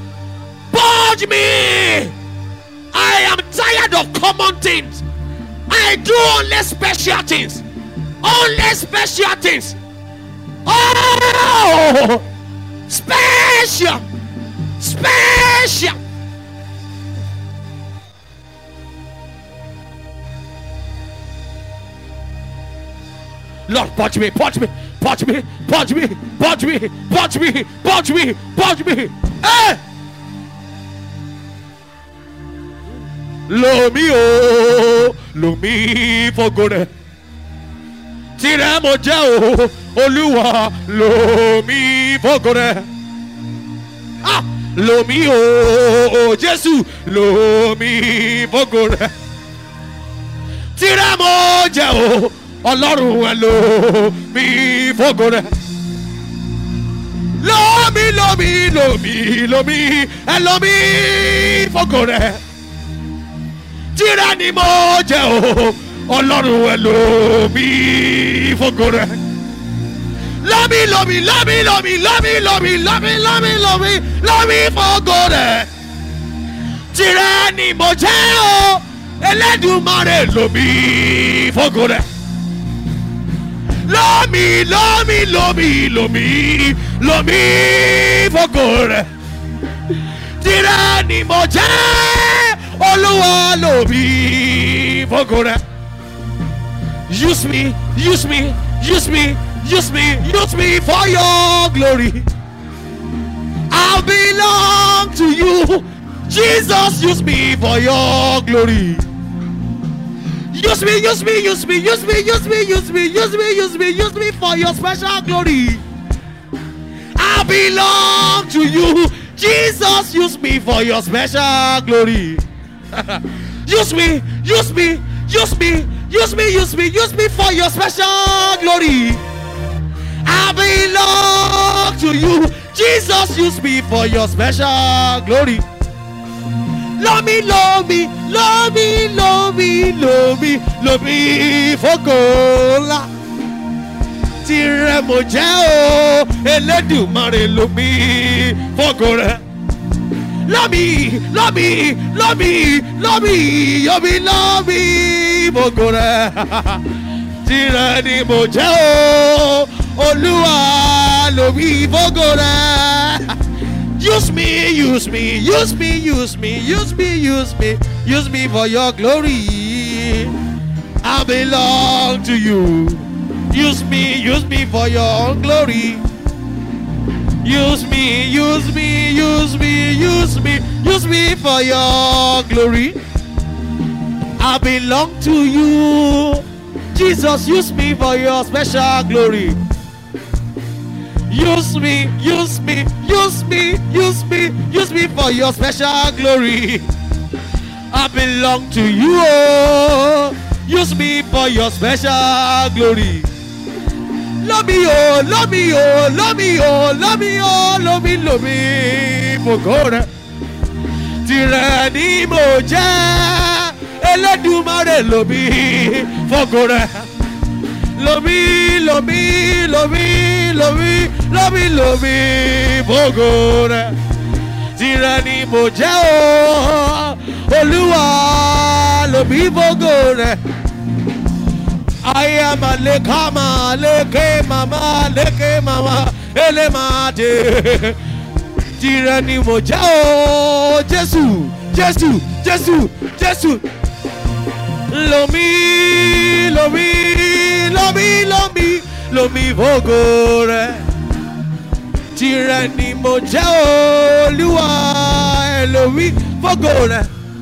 Purge me. I am tired of common things. I do only special things. Only special things. Oh, special. Special. Lord, punch me, punch me, punch me, punch me, punch me, punch me, punch me, punch me. Hey! Lo mi o, lo mi fọgọrẹ. Tirẹ̀ mo jẹ́ o, Olúwa lo mi fọgọrẹ. Ah! Lo mi o, Jésù lo mi fọgọrẹ. Tirẹ̀ mo jẹ́ o, Ọlọ́run ẹ lo mi fọgọrẹ. Lomi, lomi, lomi, lomi, ẹ lomi fọgọrẹ tíra ni mo jẹ o ọlọ́run ẹ lò mí fògo rẹ. lọ́mí lọ́mí lọ́mí lọ́mí lọ́mí lọ́mí lọ́mí lọ́mí lọ́mí lọ́mí fògo rẹ. tíra ni mo jẹ o ẹlẹ́dùnmarè lò mí fògo rẹ. Lọ́mí lọ́mí lọ́mí lọ́mí lọ́mí fògo rẹ. tíra ni mo jẹ olúwa lò mí fògo rẹ. use me use me use me use me use me for your glory. I belong to you. Jesus, use me for your glory. Use me, use me, use me, use me, use me, use me, use me, use me, use me for your special glory. I belong to you. Jesus, use me for your special glory. use me, use me, use me, use me, use me, use me for your special glory. I belong to you. Jesus, use me for your special glory. lómi lómi lómi lómi lómi lómi ìfọ́kò ńlá tirẹ̀ mo jẹ́ o Elédùmarè lómi ìfọ́kò rẹ̀ lómi lómi lómi lómi yomi lómi ìfọ́kò rẹ̀ tirẹ̀ ni mo jẹ́ o Olúwa lómi ìfọ́kò rẹ̀. Use me, use me, use me, use me, use me, use me, use me for your glory. I belong to you. Use me, use me for your glory. Use me, use me, use me, use me, use me for your glory. I belong to you. Jesus, use me for your special glory. Use me, use me, use me, use me, use me for your special glory. I belong to you. Oh. Use me for your special glory. Love me, oh, love me, oh, love me, oh, love me, oh, love me, love me, for God. Tirẹ̀ ni mo jẹ́, Elédùmarè lomi, fọ́gọ́rẹ́. lobi lobi lobi lobi lobi lobi bògo rẹ tìrẹ ni mo jẹ́ o. Olúwa lobi bògo rẹ ayé amaleka ma leke mama leke mama ele ma de tìrẹ ni mo jẹ́ o. Jésù jésù jésù jésù. Lomi lomi. Lomi, lomi, lomi, fògo rẹ tìrẹ ni mo jẹ́ olúwa ẹlòmí fògo rẹ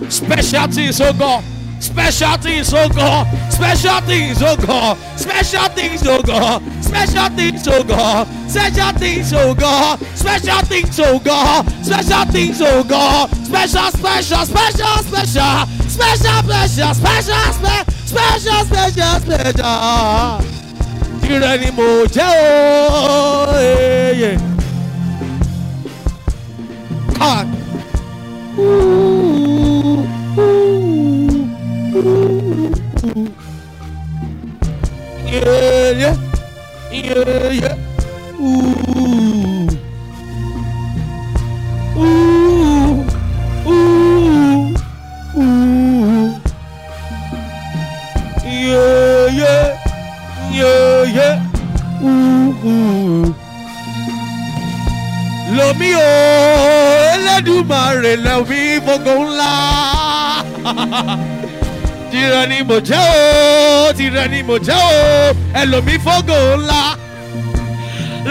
special things o God. Special things, oh God. Special things, oh God. Special things, oh God. Special things, oh God. Special things, oh God. Special things, oh God. Special things, oh God. Special, special, special, special. Special, special, special, spe- special, special, special. Tirẹ̀ ni mo jẹ́ o. God. Ooh, ooh. Yeah, yeah, yeah, yeah. Ooh, ooh, ooh, ooh. Yeah, yeah, yeah, yeah. Ooh, ooh. Lomi o, Elédùmarè lomi fògo ńlá. Tirẹ̀ ni mo jẹ́ o, tirẹ̀ ni mo jẹ́ o, ẹlòmí fògo ńlá.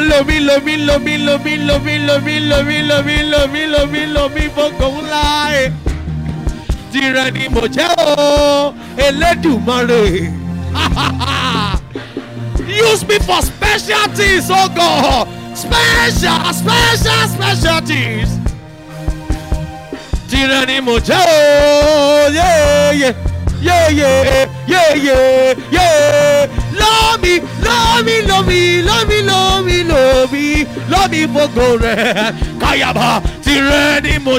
Lomi lomi lomi lomi lomi lomi lomi lomi lomi lomi lomi fògo ńlá. eh. Tirẹ̀ ni mo jẹ́ o, Elédùmarè. Use me for special things, oh God. Special, special, special things. Tirẹ̀ ni mo jẹ́ o, yeah, yeah, yeah, Yeah yeah yeah yeah yeah. Love me, love me, love me, love me, love me, love me, love me for rẹ káyàbá tirẹ̀ ni mo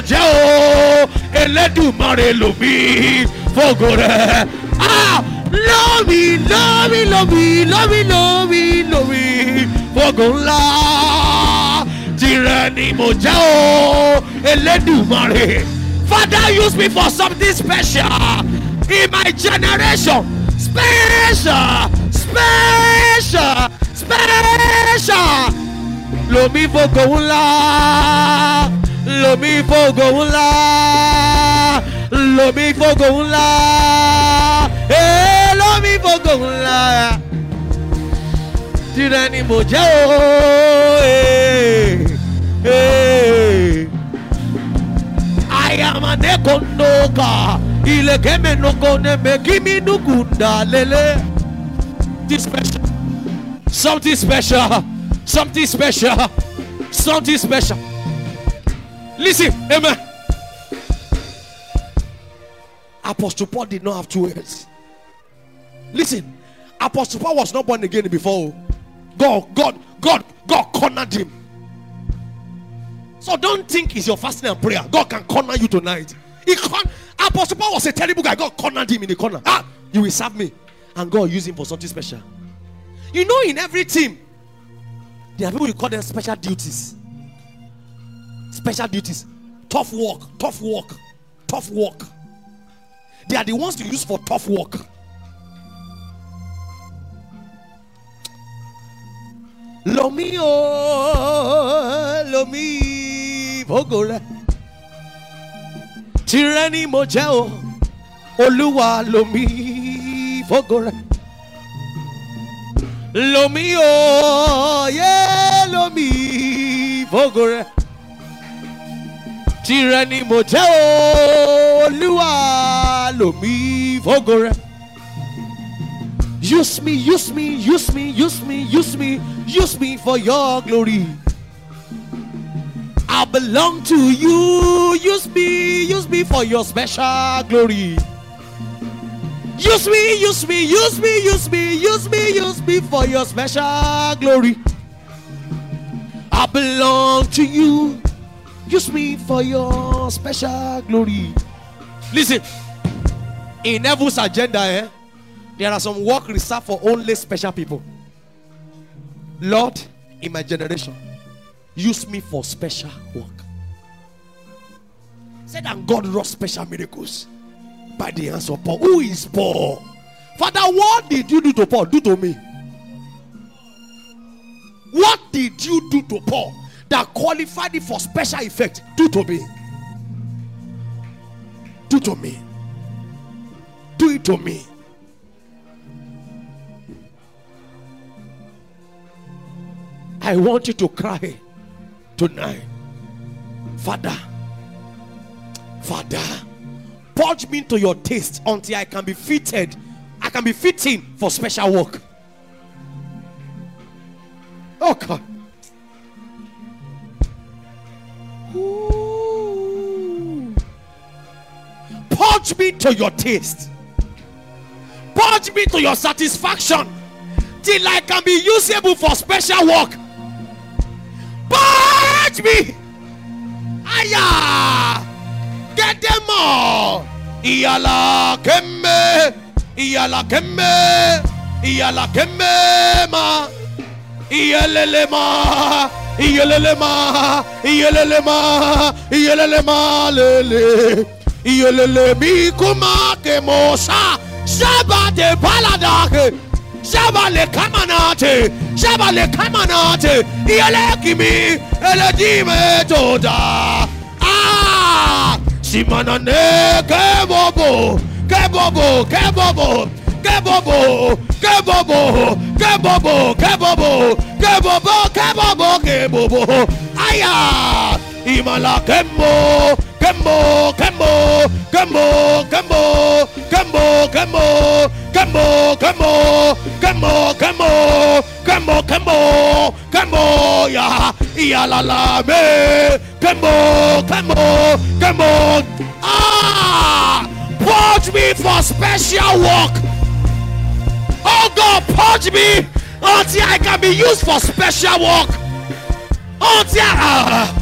love me, love me, love me, love me, love me, love me for ńlá tirẹ̀ ni mo jẹ́ o elédùnmarè father use me for something special in my generation. Special, special, special. Lomi fògo ńlá, lomi fògo ńlá, lomi fògo ńlá, eh, lomi fògo ńlá. Tirẹ̀ ni mo jẹ́ o, eh, eh. I am an ekondoka, ilekeme nokone mekimi nukunda lele. Special. Something special. Something special. Something special. Listen, amen. Apostle Paul did not have two words. Listen, Apostle Paul was not born again before. God, God, God, God cornered him. So don't think it's your fasting and prayer. God can corner you tonight. He con- Apostle Paul was a terrible guy. God cornered him in the corner. Ah, you will serve me. And God used him for something special. You know, in every team, there are people you call them special duties. Special duties. Tough work, tough work, tough work. They are the ones to use for tough work. Lo mío, lo mío, Gola. Tirani Mojao, Olúwa, lo mío, Gola. Lo mío, yeah, lo mío, Gola. Tyranny Mojao, Olúwa, lo mío, Gola. Use me, use me, use me, use me, use me, use me for your glory. I belong to you. Use me, use me for your special glory. Use me, use me, use me, use me, use me, use me for your special glory. I belong to you. Use me for your special glory. Listen, in heaven's agenda, eh? There are some work reserved for only special people. Lord, in my generation, use me for special work. Said that God wrought special miracles by the hands of Paul. Who is Paul? Father, what did you do to Paul? Do to me. What did you do to Paul that qualified it for special effect? Do to me. Do to me. Do it to me. I want you to cry tonight. Father, Father, purge me to your taste until I can be fitted. I can be fitting for special work. Oh God. Ooh. Purge me to your taste. Purge me to your satisfaction till I can be usable for special work. Purge me. Aya. Get them all. Iyala kemme. Iyala kemme. Iyala kemme ma. Iyelele ma. Iyelele ma. Iyelele ma. Iyelele ma lele. Iyelele mi kuma ke mosa. Shaba de paladake. Shaba le kamanate. Shaba le kamanate. Iyele kimi. Ele dime toda. Ah. Simana ne kebobo. Kebobo. Kebobo. Kebobo. Kebobo. Kebobo. Kebobo. Kebobo. Kebobo. Kebobo. Aya. Imala kembo. Kembo. Kembo. Kembo. Kembo. Kembo. Kembo. Come on, come on, come on, come on, come on, come on, come on, yeah, yeah, la la, me. Come on, come on, come on. Ah, purge me for special work. Oh God, purge me until I can be used for special work. Until. Uh,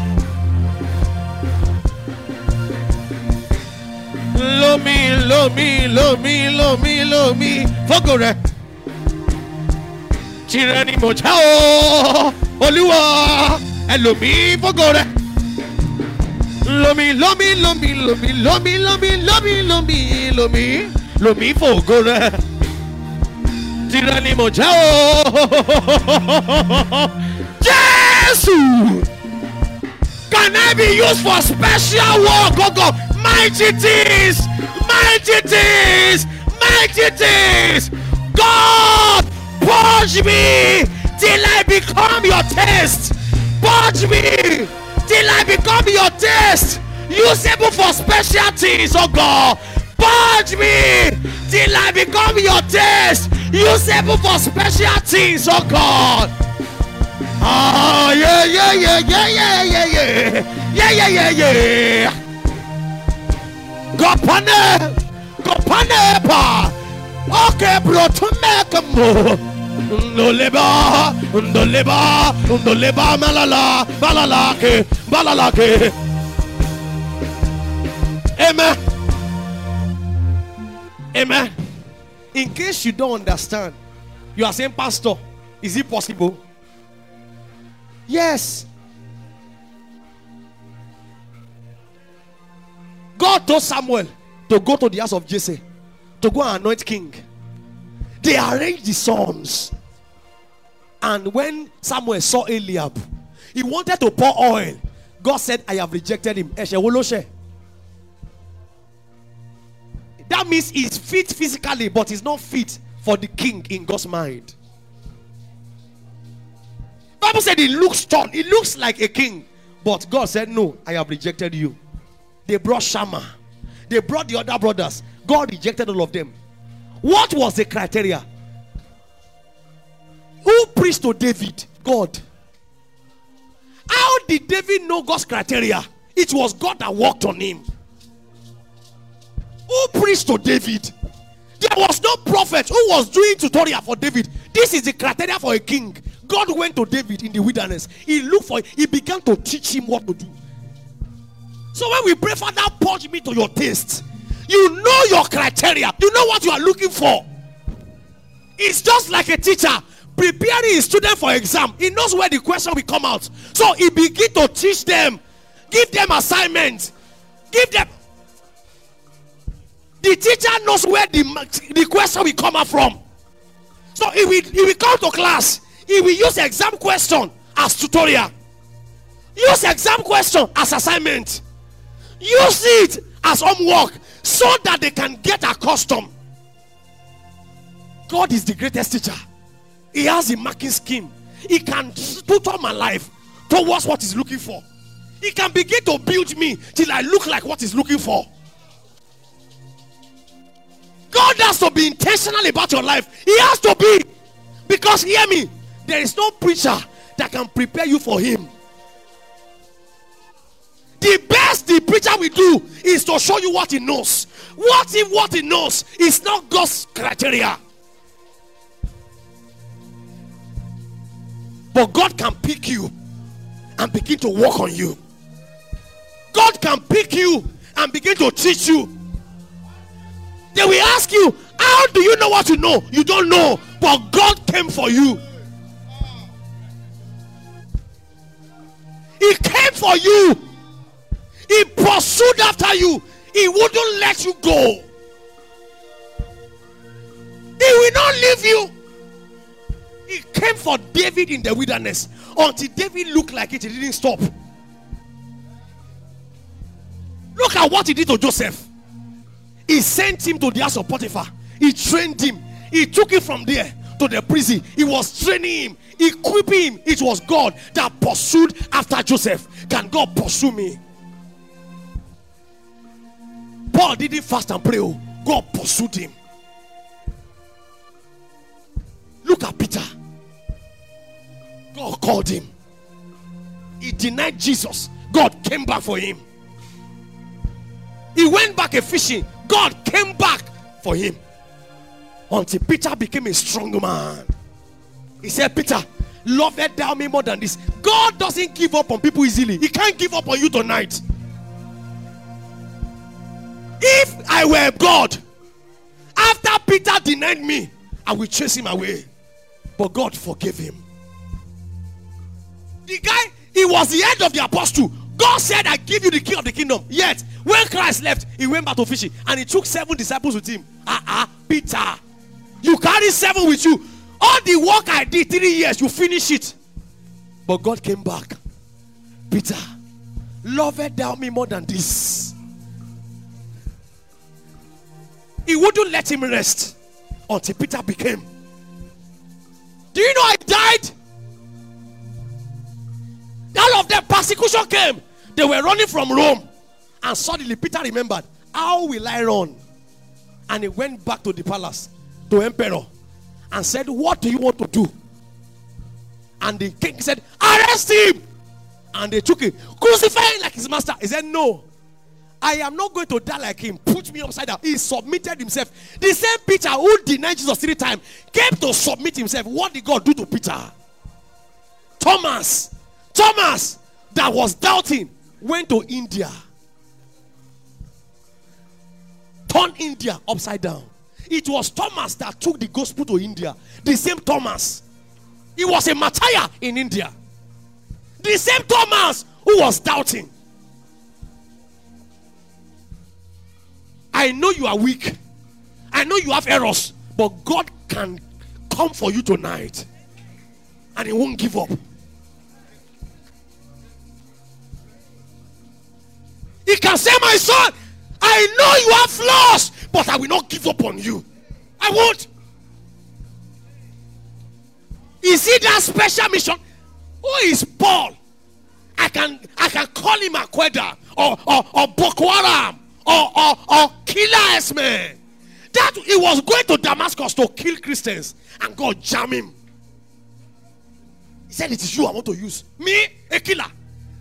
ah. Lomi, lomi, lomi, lomi, lomi. Fọ́gò rẹ̀. Tirẹ̀ ni mo já o. Olúwa, ẹlòmí fọ́gò rẹ̀. Lomi, lomi, lomi, lomi, lomi, lomi, lomi, lomi, lomi, lomi fọ́gò rẹ̀. Tirẹ̀ ni mo já o. Jésù. Can I be used for special work, oh God? Mighty things, mighty things, mighty things. God, purge me till I become your taste. Purge me till I become your taste. Usable for special things, oh God. Purge me till I become your taste. Usable for special things, oh God. Ah, yeah, yeah, yeah, yeah, yeah, yeah, yeah, yeah, yeah, yeah, yeah. Gopane, gopane pa. Okay, bro, to make a move. Ndoleba, ndoleba, ndoleba, malala, balalake, balalake. Amen. Amen. In case you don't understand, you are saying, Pastor, is it possible? Yes. God told Samuel to go to the house of Jesse to go and anoint king. They arranged the sons. And when Samuel saw Eliab, he wanted to pour oil. God said, I have rejected him. That means he's fit physically, but he's not fit for the king in God's mind. Bible said he looks strong, he looks like a king, but God said, No, I have rejected you. They brought Shammah, they brought the other brothers. God rejected all of them. What was the criteria? Who preached to David? God. How did David know God's criteria? It was God that worked on him. Who preached to David? There was no prophet who was doing tutorial for David. This is the criteria for a king. God went to David in the wilderness. He looked for he began to teach him what to do. So when we pray, Father, purge me to your taste. You know your criteria. You know what you are looking for. It's just like a teacher preparing his student for exam. He knows where the question will come out. So he begin to teach them, give them assignments, give them. The teacher knows where the, the question will come out from. So he will, he will come to class. He will use exam question as tutorial. Use exam question as assignment. Use it as homework so that they can get accustomed. God is the greatest teacher. He has a marking scheme. He can tutor my life towards what he's looking for. He can begin to build me till I look like what he's looking for. God has to be intentional about your life. He has to be. Because, hear me, there is no preacher that can prepare you for him. The best the preacher will do is to show you what he knows. What if what he knows is not God's criteria? But God can pick you and begin to work on you. God can pick you and begin to teach you. They will ask you, How do you know what you know? You don't know, but God came for you. He came for you. He pursued after you. He wouldn't let you go. He will not leave you. He came for David in the wilderness. Until David looked like it, he didn't stop. Look at what he did to Joseph. He sent him to the house of Potiphar. He trained him. He took him from there to the prison. He was training him, equipping him. It was God that pursued after Joseph. Can God pursue me? Paul didn't fast and pray. oh. God pursued him. Look at Peter. God called him. He denied Jesus. God came back for him. He went back a fishing. God came back for him. Until Peter became a strong man. He said, Peter, love that thou me more than this. God doesn't give up on people easily. He can't give up on you tonight. If I were God, after Peter denied me, I will chase him away. But God forgave him. The guy, he was the head of the apostle. God said, I give you the key of the kingdom. Yet, when Christ left, he went back to fishing and he took seven disciples with him. Ah, uh-uh, Peter, you carry seven with you. All the work I did three years, you finish it. But God came back. Peter, loveth thou me more than this? He wouldn't let him rest until Peter became. Do you know I died? All of them persecution came. They were running from Rome. And suddenly Peter remembered, How will I run? And he went back to the palace to emperor and said, What do you want to do? And the king said, Arrest him. And they took him, crucify him like his master. He said, No, I am not going to die like him. Put me upside down. He submitted himself. The same Peter who denied Jesus three times came to submit himself. What did God do to Peter? Thomas, Thomas, that was doubting, went to India. turn India upside down. It was Thomas that took the gospel to India. The same Thomas. He was a Messiah in India. The same Thomas who was doubting. I know you are weak. I know you have errors. But God can come for you tonight. And He won't give up. He can say, My son, I know you have flaws, but I will not give up on you. I won't. Is it that special mission? Who is Paul? I can I can call him Al-Qaeda or or, or Boko or or, or Killer S-Man. That he was going to Damascus to kill Christians and God jam him. He said, It is you I want to use. Me, a killer.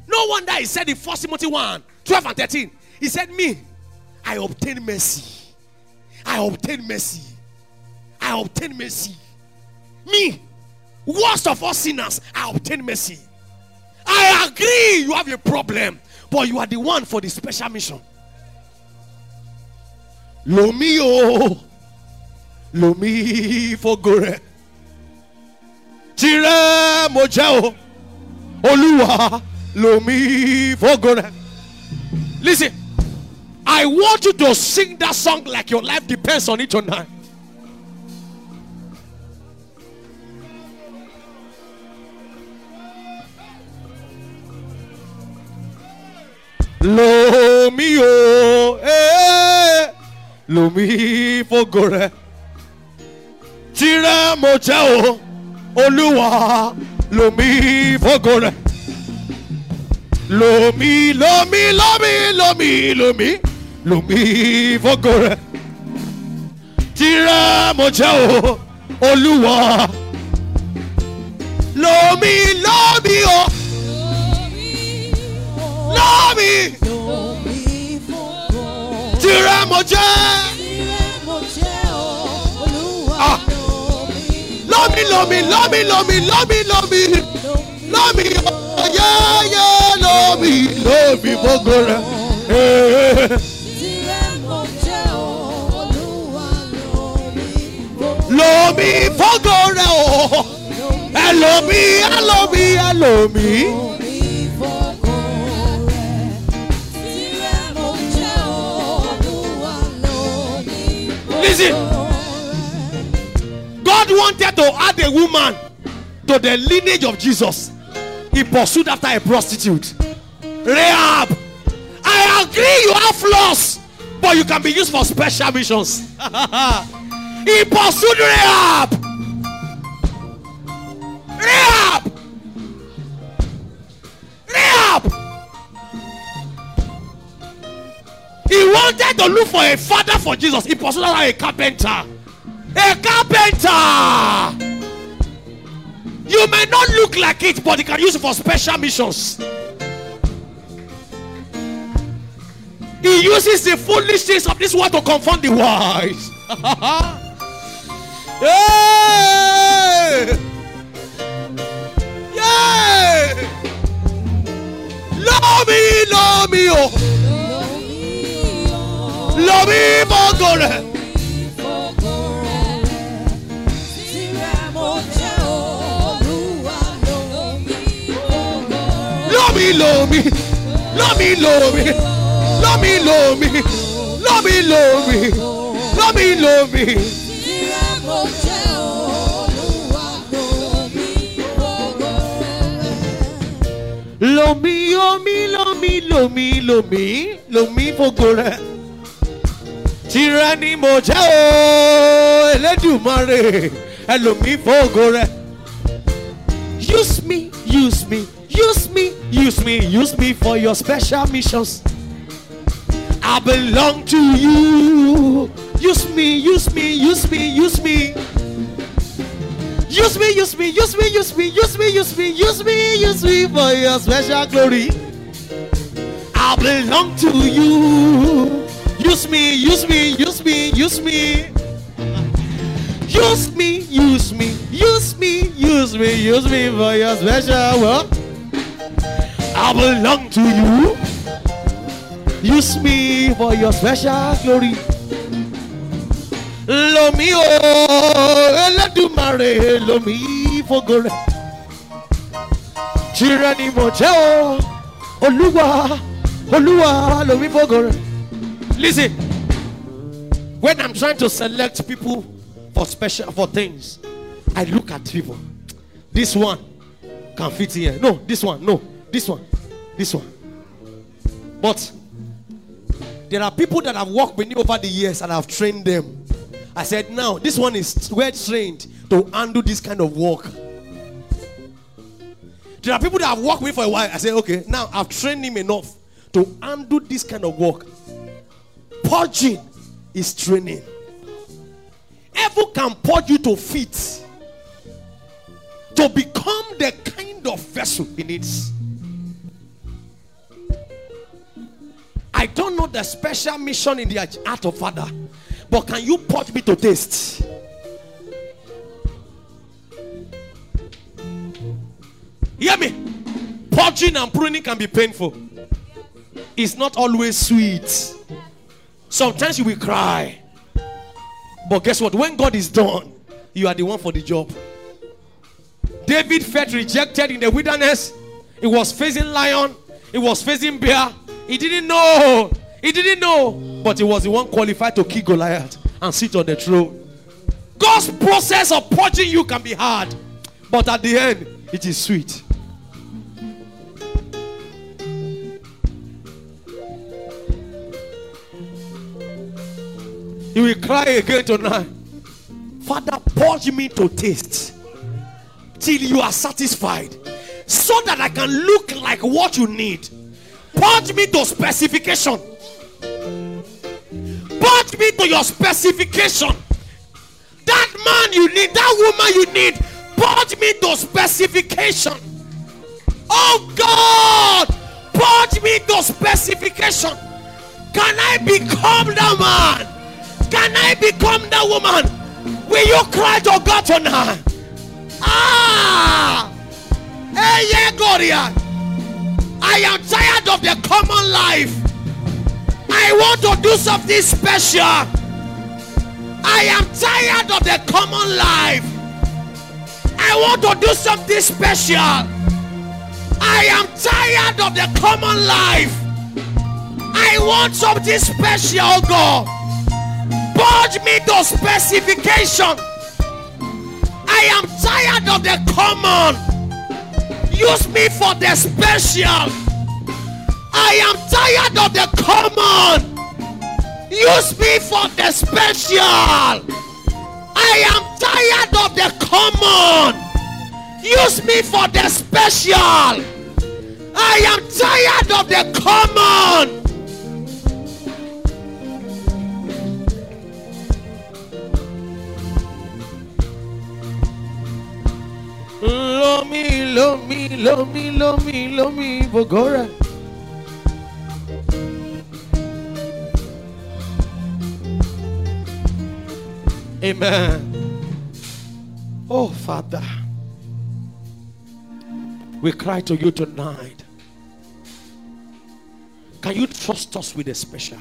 No wonder he said in 1 Timothy 1 12 and 13. He said, Me, I obtain mercy. I obtain mercy. I obtain mercy. Me, worst of all sinners, I obtain mercy. I agree you have a problem, but you are the one for the special mission. Lomi o, lomi fogore. Tire mo jẹ́ o, Olúwa lomi fogore. Listen, I want you to sing that song like your life depends on it tonight. Lomi o, eh, lo lomi fogore. Tire mo jẹ́ o, Olúwa lomi fogore. Lomi, lomi, lomi, lomi, lomi, lomi fogore. Tire mo jẹ́ o, Olúwa. Lomi, lomi o, lomi. Tire mo jẹ́. Ah. Lomi, lomi, lomi, lomi, lomi, lomi, lomi, oh, yeah, yeah, lomi, lomi. Lomi fogore o. Oh. Elomi, eh, elomi, eh, elomi. Eh, Listen. God wanted to add a woman to the lineage of Jesus. He pursued after a prostitute. Rahab. I agree you have flaws, but you can be used for special missions. he pursued Rahab. Rahab. Rahab. He wanted to look for a father for Jesus. He pursued after a carpenter. A carpenter. You may not look like it, but you can use it for special missions. He uses the foolish things of this world to confound the wise. yeah! Yeah! Love me, love me, oh. Love me, Bogore. Love me, love me. Love me, love me. Love me, love me. Love me, love me. Love me, love me. Lomi, lomi, lomi, lomi, lomi, lomi fogore. Tìrẹ ni mo jẹ́ o, Elédùmarè, ẹlòmí fogore. Use me, use me, use me, use me, use me for your special missions. I belong to you. Use me, use me, use me, use me. Use me, use me, use me, use me, use me, use me, use me, use me use me for your special glory. I belong to you. Use me, use me, use me, use me. Use me, use me, use me, use me, use me for your special work. I belong to you. Use me for your special glory. Lomi o Elédùmarè lomi fògo rẹ̀ tirẹ̀ ni mo jẹ́ olúwa olúwa lomi fògo rẹ̀. listen when i'm trying to select people for special for things i look at people this one can fit here no this one no this one this one but there are people that I've worked with me over the years and I've trained them. I said, now this one is well trained to undo this kind of work. There are people that have worked with me for a while. I said, okay, now I've trained him enough to undo this kind of work. Purging is training. Ever can purge you to fit to become the kind of vessel he needs. I don't know the special mission in the heart of Father, but can you purge me to taste? Hear me? Purging and pruning can be painful. It's not always sweet. Sometimes you will cry. But guess what? When God is done, you are the one for the job. David felt rejected in the wilderness. He was facing lion. He was facing bear. He didn't know. He didn't know. But he was the one qualified to kill Goliath and sit on the throne. God's process of purging you can be hard. But at the end, it is sweet. You will cry again tonight. Father, purge me to taste till you are satisfied so that I can look like what you need. Purge me to specification. Purge me to your specification. That man you need, that woman you need, purge me to specification. Oh God, purge me to specification. Can I become that man? Can I become that woman? Will you cry to God tonight? Ah! Hey, yeah, Gloria. I am tired of the common life. I want to do something special. I am tired of the common life. I want to do something special. I am tired of the common life. I want something special, oh God. Purge me to specification. I am tired of the common. Use me for the special. I am tired of the common. Use me for the special. I am tired of the common. Use me for the special. I am tired of the common. Lomi, lomi, lomi, lomi, lomi, Bogora. Amen. Oh, Father, we cry to you tonight. Can you trust us with a special?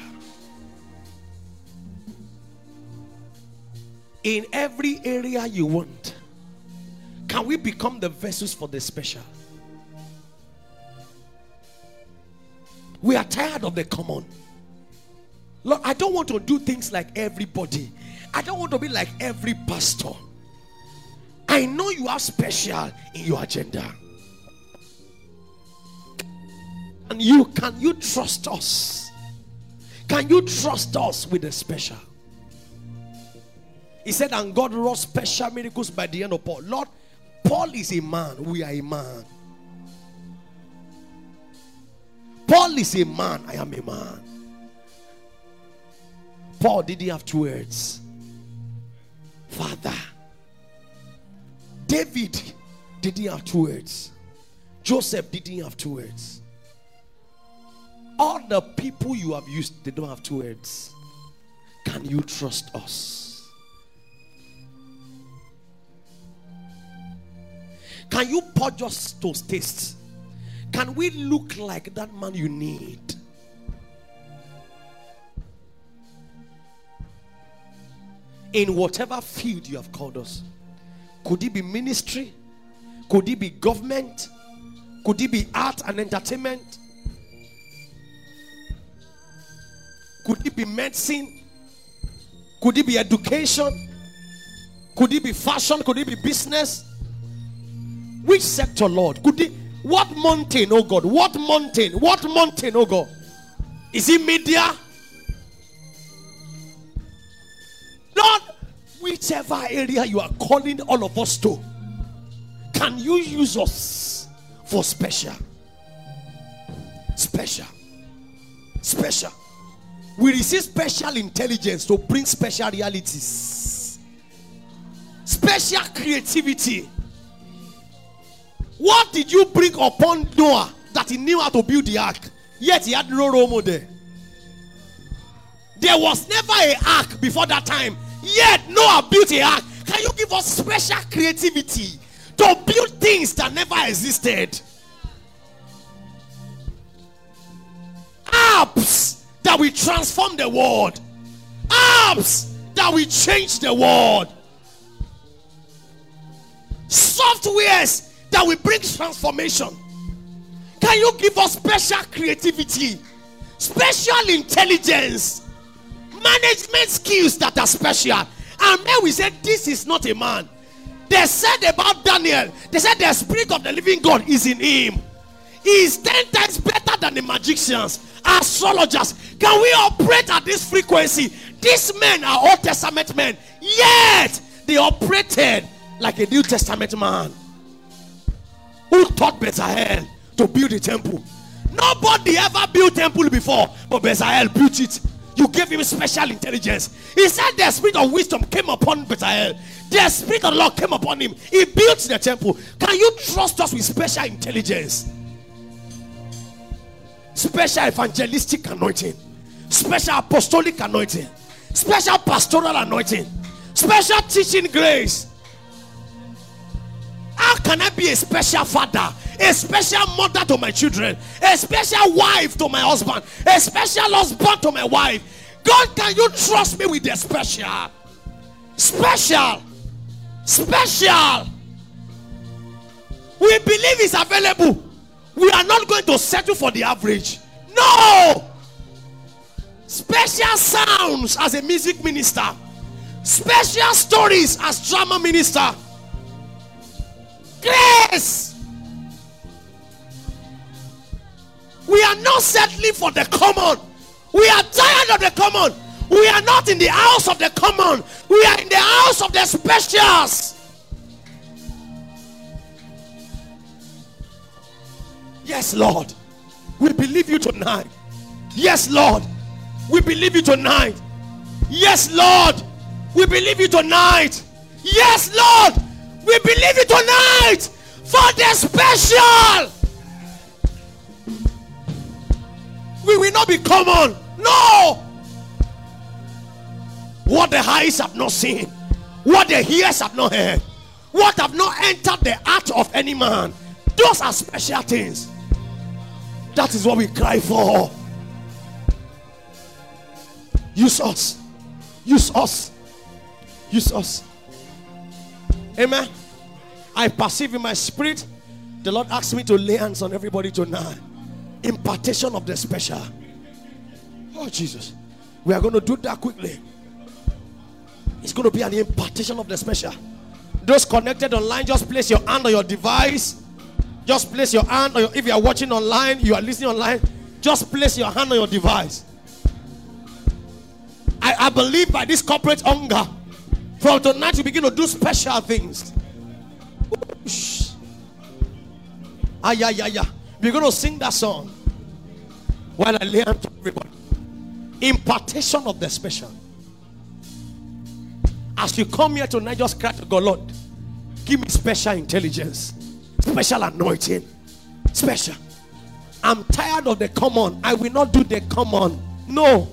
In every area you want, can we become the vessels for the special? We are tired of the common. Lord, I don't want to do things like everybody. I don't want to be like every pastor. I know you are special in your agenda. And you can you trust us? Can you trust us with the special? He said, and God wrought special miracles by the end of Paul. Lord, Paul is a man. We are a man. Paul is a man. I am a man. Paul didn't have two words. Father. David didn't have two words. Joseph didn't have two words. All the people you have used, they don't have two words. Can you trust us? Can you purge us to taste? Can we look like that man you need? In whatever field you have called us. Could it be ministry? Could it be government? Could it be art and entertainment? Could it be medicine? Could it be education? Could it be fashion? Could it be business? Which sector, Lord? Could it what mountain, oh God? What mountain? What mountain, oh God? Is it media? Lord, whichever area you are calling all of us to, can you use us for special? Special. Special. We receive special intelligence to bring special realities, special creativity. What did you bring upon Noah that he knew how to build the ark? Yet he had no role model. There was never a ark before that time. Yet Noah built a ark. Can you give us special creativity to build things that never existed? Apps that will transform the world. Apps that will change the world. Softwares that will bring transformation. Can you give us special creativity, special intelligence, management skills that are special? And then we said, This is not a man. They said about Daniel, they said the spirit of the living God is in him. He is 10 times better than the magicians, astrologers. Can we operate at this frequency? These men are Old Testament men, yet they operated like a New Testament man who taught Bezalel to build a temple. Nobody ever built temple before, but Bezalel built it. You gave him special intelligence. He said the spirit of wisdom came upon Bezalel. The spirit of the Lord came upon him. He built the temple. Can you trust us with special intelligence? Special evangelistic anointing, special apostolic anointing, special pastoral anointing, special teaching grace. How can I be a special father, a special mother to my children, a special wife to my husband, a special husband to my wife? God, can you trust me with the special? Special. Special. We believe it's available. We are not going to settle for the average. No. Special sounds as a music minister, special stories as drama minister. Grace. We are not settling for the common. We are tired of the common. We are not in the house of the common. We are in the house of the specials. Yes, Lord. We believe you tonight. Yes, Lord. We believe you tonight. Yes, Lord. We believe you tonight. Yes, Lord. We believe you tonight for the special. We will not be common. No. What the eyes have not seen, what the ears have not heard, what have not entered the heart of any man. Those are special things. That is what we cry for. Use us. Use us. Use us. Amen. I perceive in my spirit. The Lord asked me to lay hands on everybody tonight. Impartation of the special. Oh, Jesus. We are going to do that quickly. It's going to be an impartation of the special. Those connected online, just place your hand on your device. Just place your hand, your, if you are watching online, you are listening online, just place your hand on your device. I, I believe by this corporate hunger, from tonight you begin to do special things. Ah, yeah, yeah, yeah. We're going to sing that song while I lay hand to everybody. Impartation of the special. As you come here tonight, just cry to God, Lord, give me special intelligence, special anointing, special. I'm tired of the common. I will not do the common. No,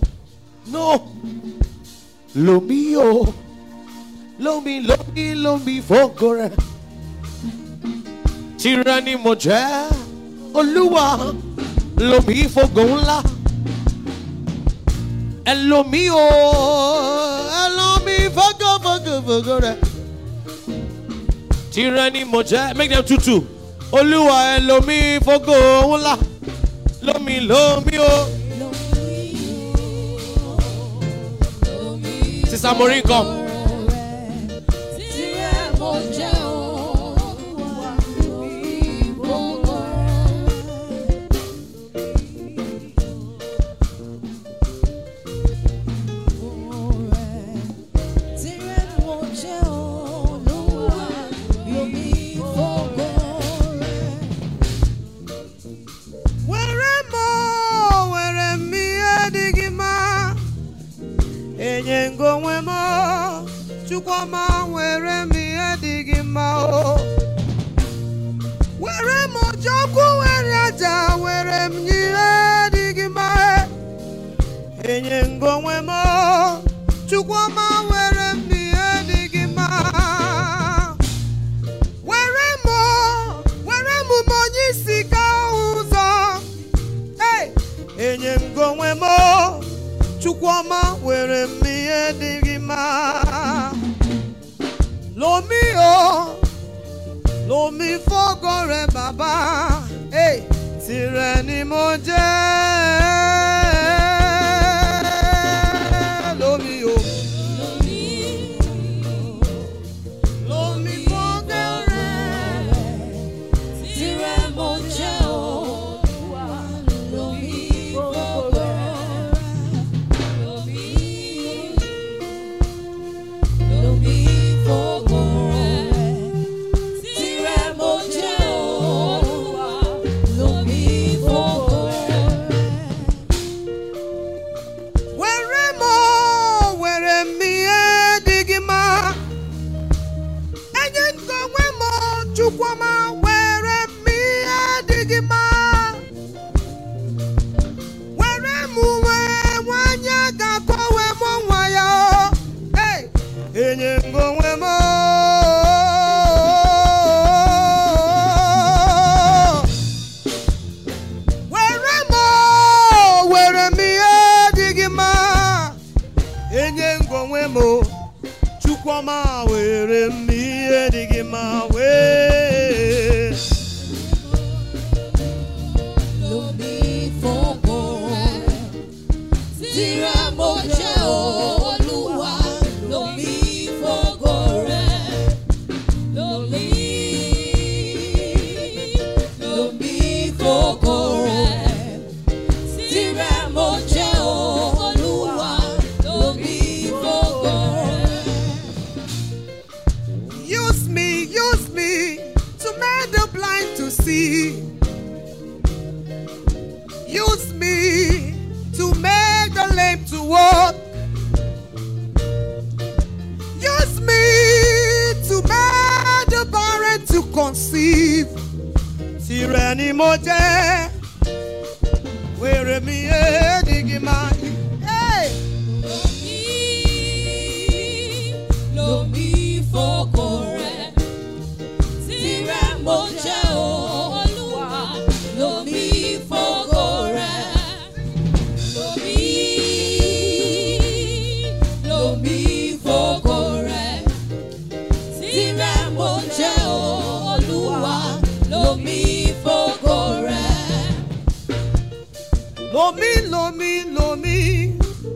no. Lomi o, lomi, lomi, lomi, fokore. Tyranny mo jẹ́ Olúwa, lomi fògo ńlá. Ẹlòmí o, ẹlòmí fọ́gọ́ fọ́gọ́ fọ́gọ́ rẹ̀. Tìrẹ ni mo jẹ́. Make them tutu. Olúwa ẹ lomi fógo ńlá. Lomi lomi o. Sister Maureen come. Were chukwuma were mi adịghị mma o. Were mo jọkwu were aja were m ihe adịghị mma. Enye ngonwe mo, chukwuma were m ihe adịghị mma. were mụ were m onye isi ka ụzọ enye m gị onwe m chukwuma were m ihe dịghị mma lomi o lomi fọgọrẹ bàbá Hey! tìrẹ ni mo jẹ́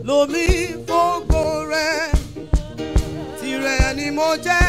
lomi fógo rẹ tìrẹ ni mo jẹ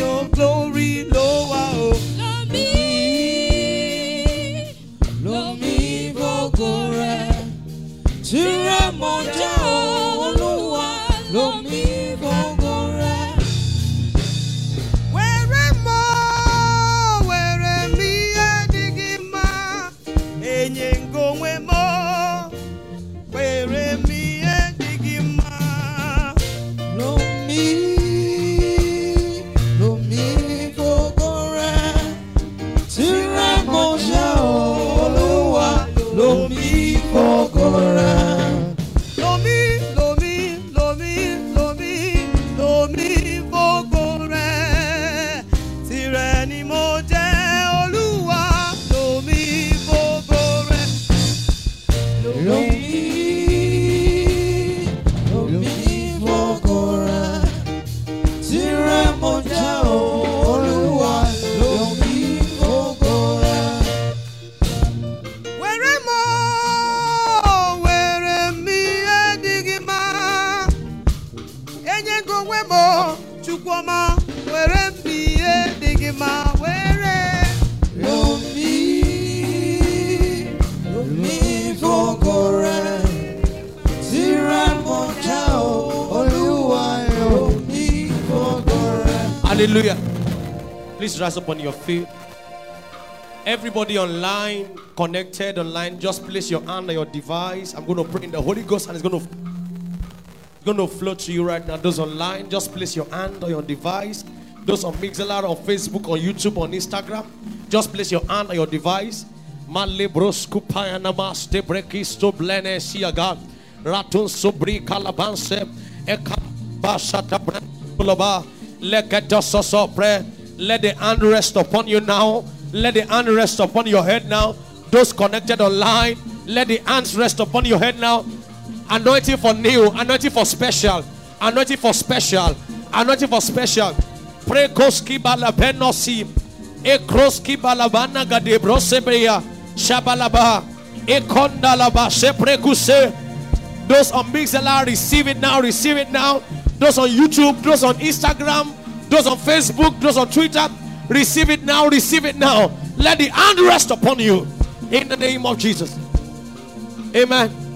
your glory. Lower, rise up on your feet. Everybody online, connected online, just place your hand on your device. I'm going to pray in the Holy Ghost and it's going to going to flow to you right now. Those online, just place your hand on your device. Those on Mixlr, on Facebook, on YouTube, on Instagram, just place your hand on your device. Malebros kupaya namaste brekisto blene siaga ratun sobri kalabanse eka basata brandulaba leketa sosopre let the hand rest upon you now. Let the hand rest upon your head now. Those connected online let the hands rest upon your head now. Anointing for new anointing for special anointing for special anointing for special. Pray koski balabenosi ekroski balabana gadebrosebreya shabalaba. Ekondalaba seprekuse those on Mixlr receive it now receive it now. Those on YouTube those on Instagram those on Facebook those on Twitter receive it now receive it now. Let the hand rest upon you. In the name of Jesus. Amen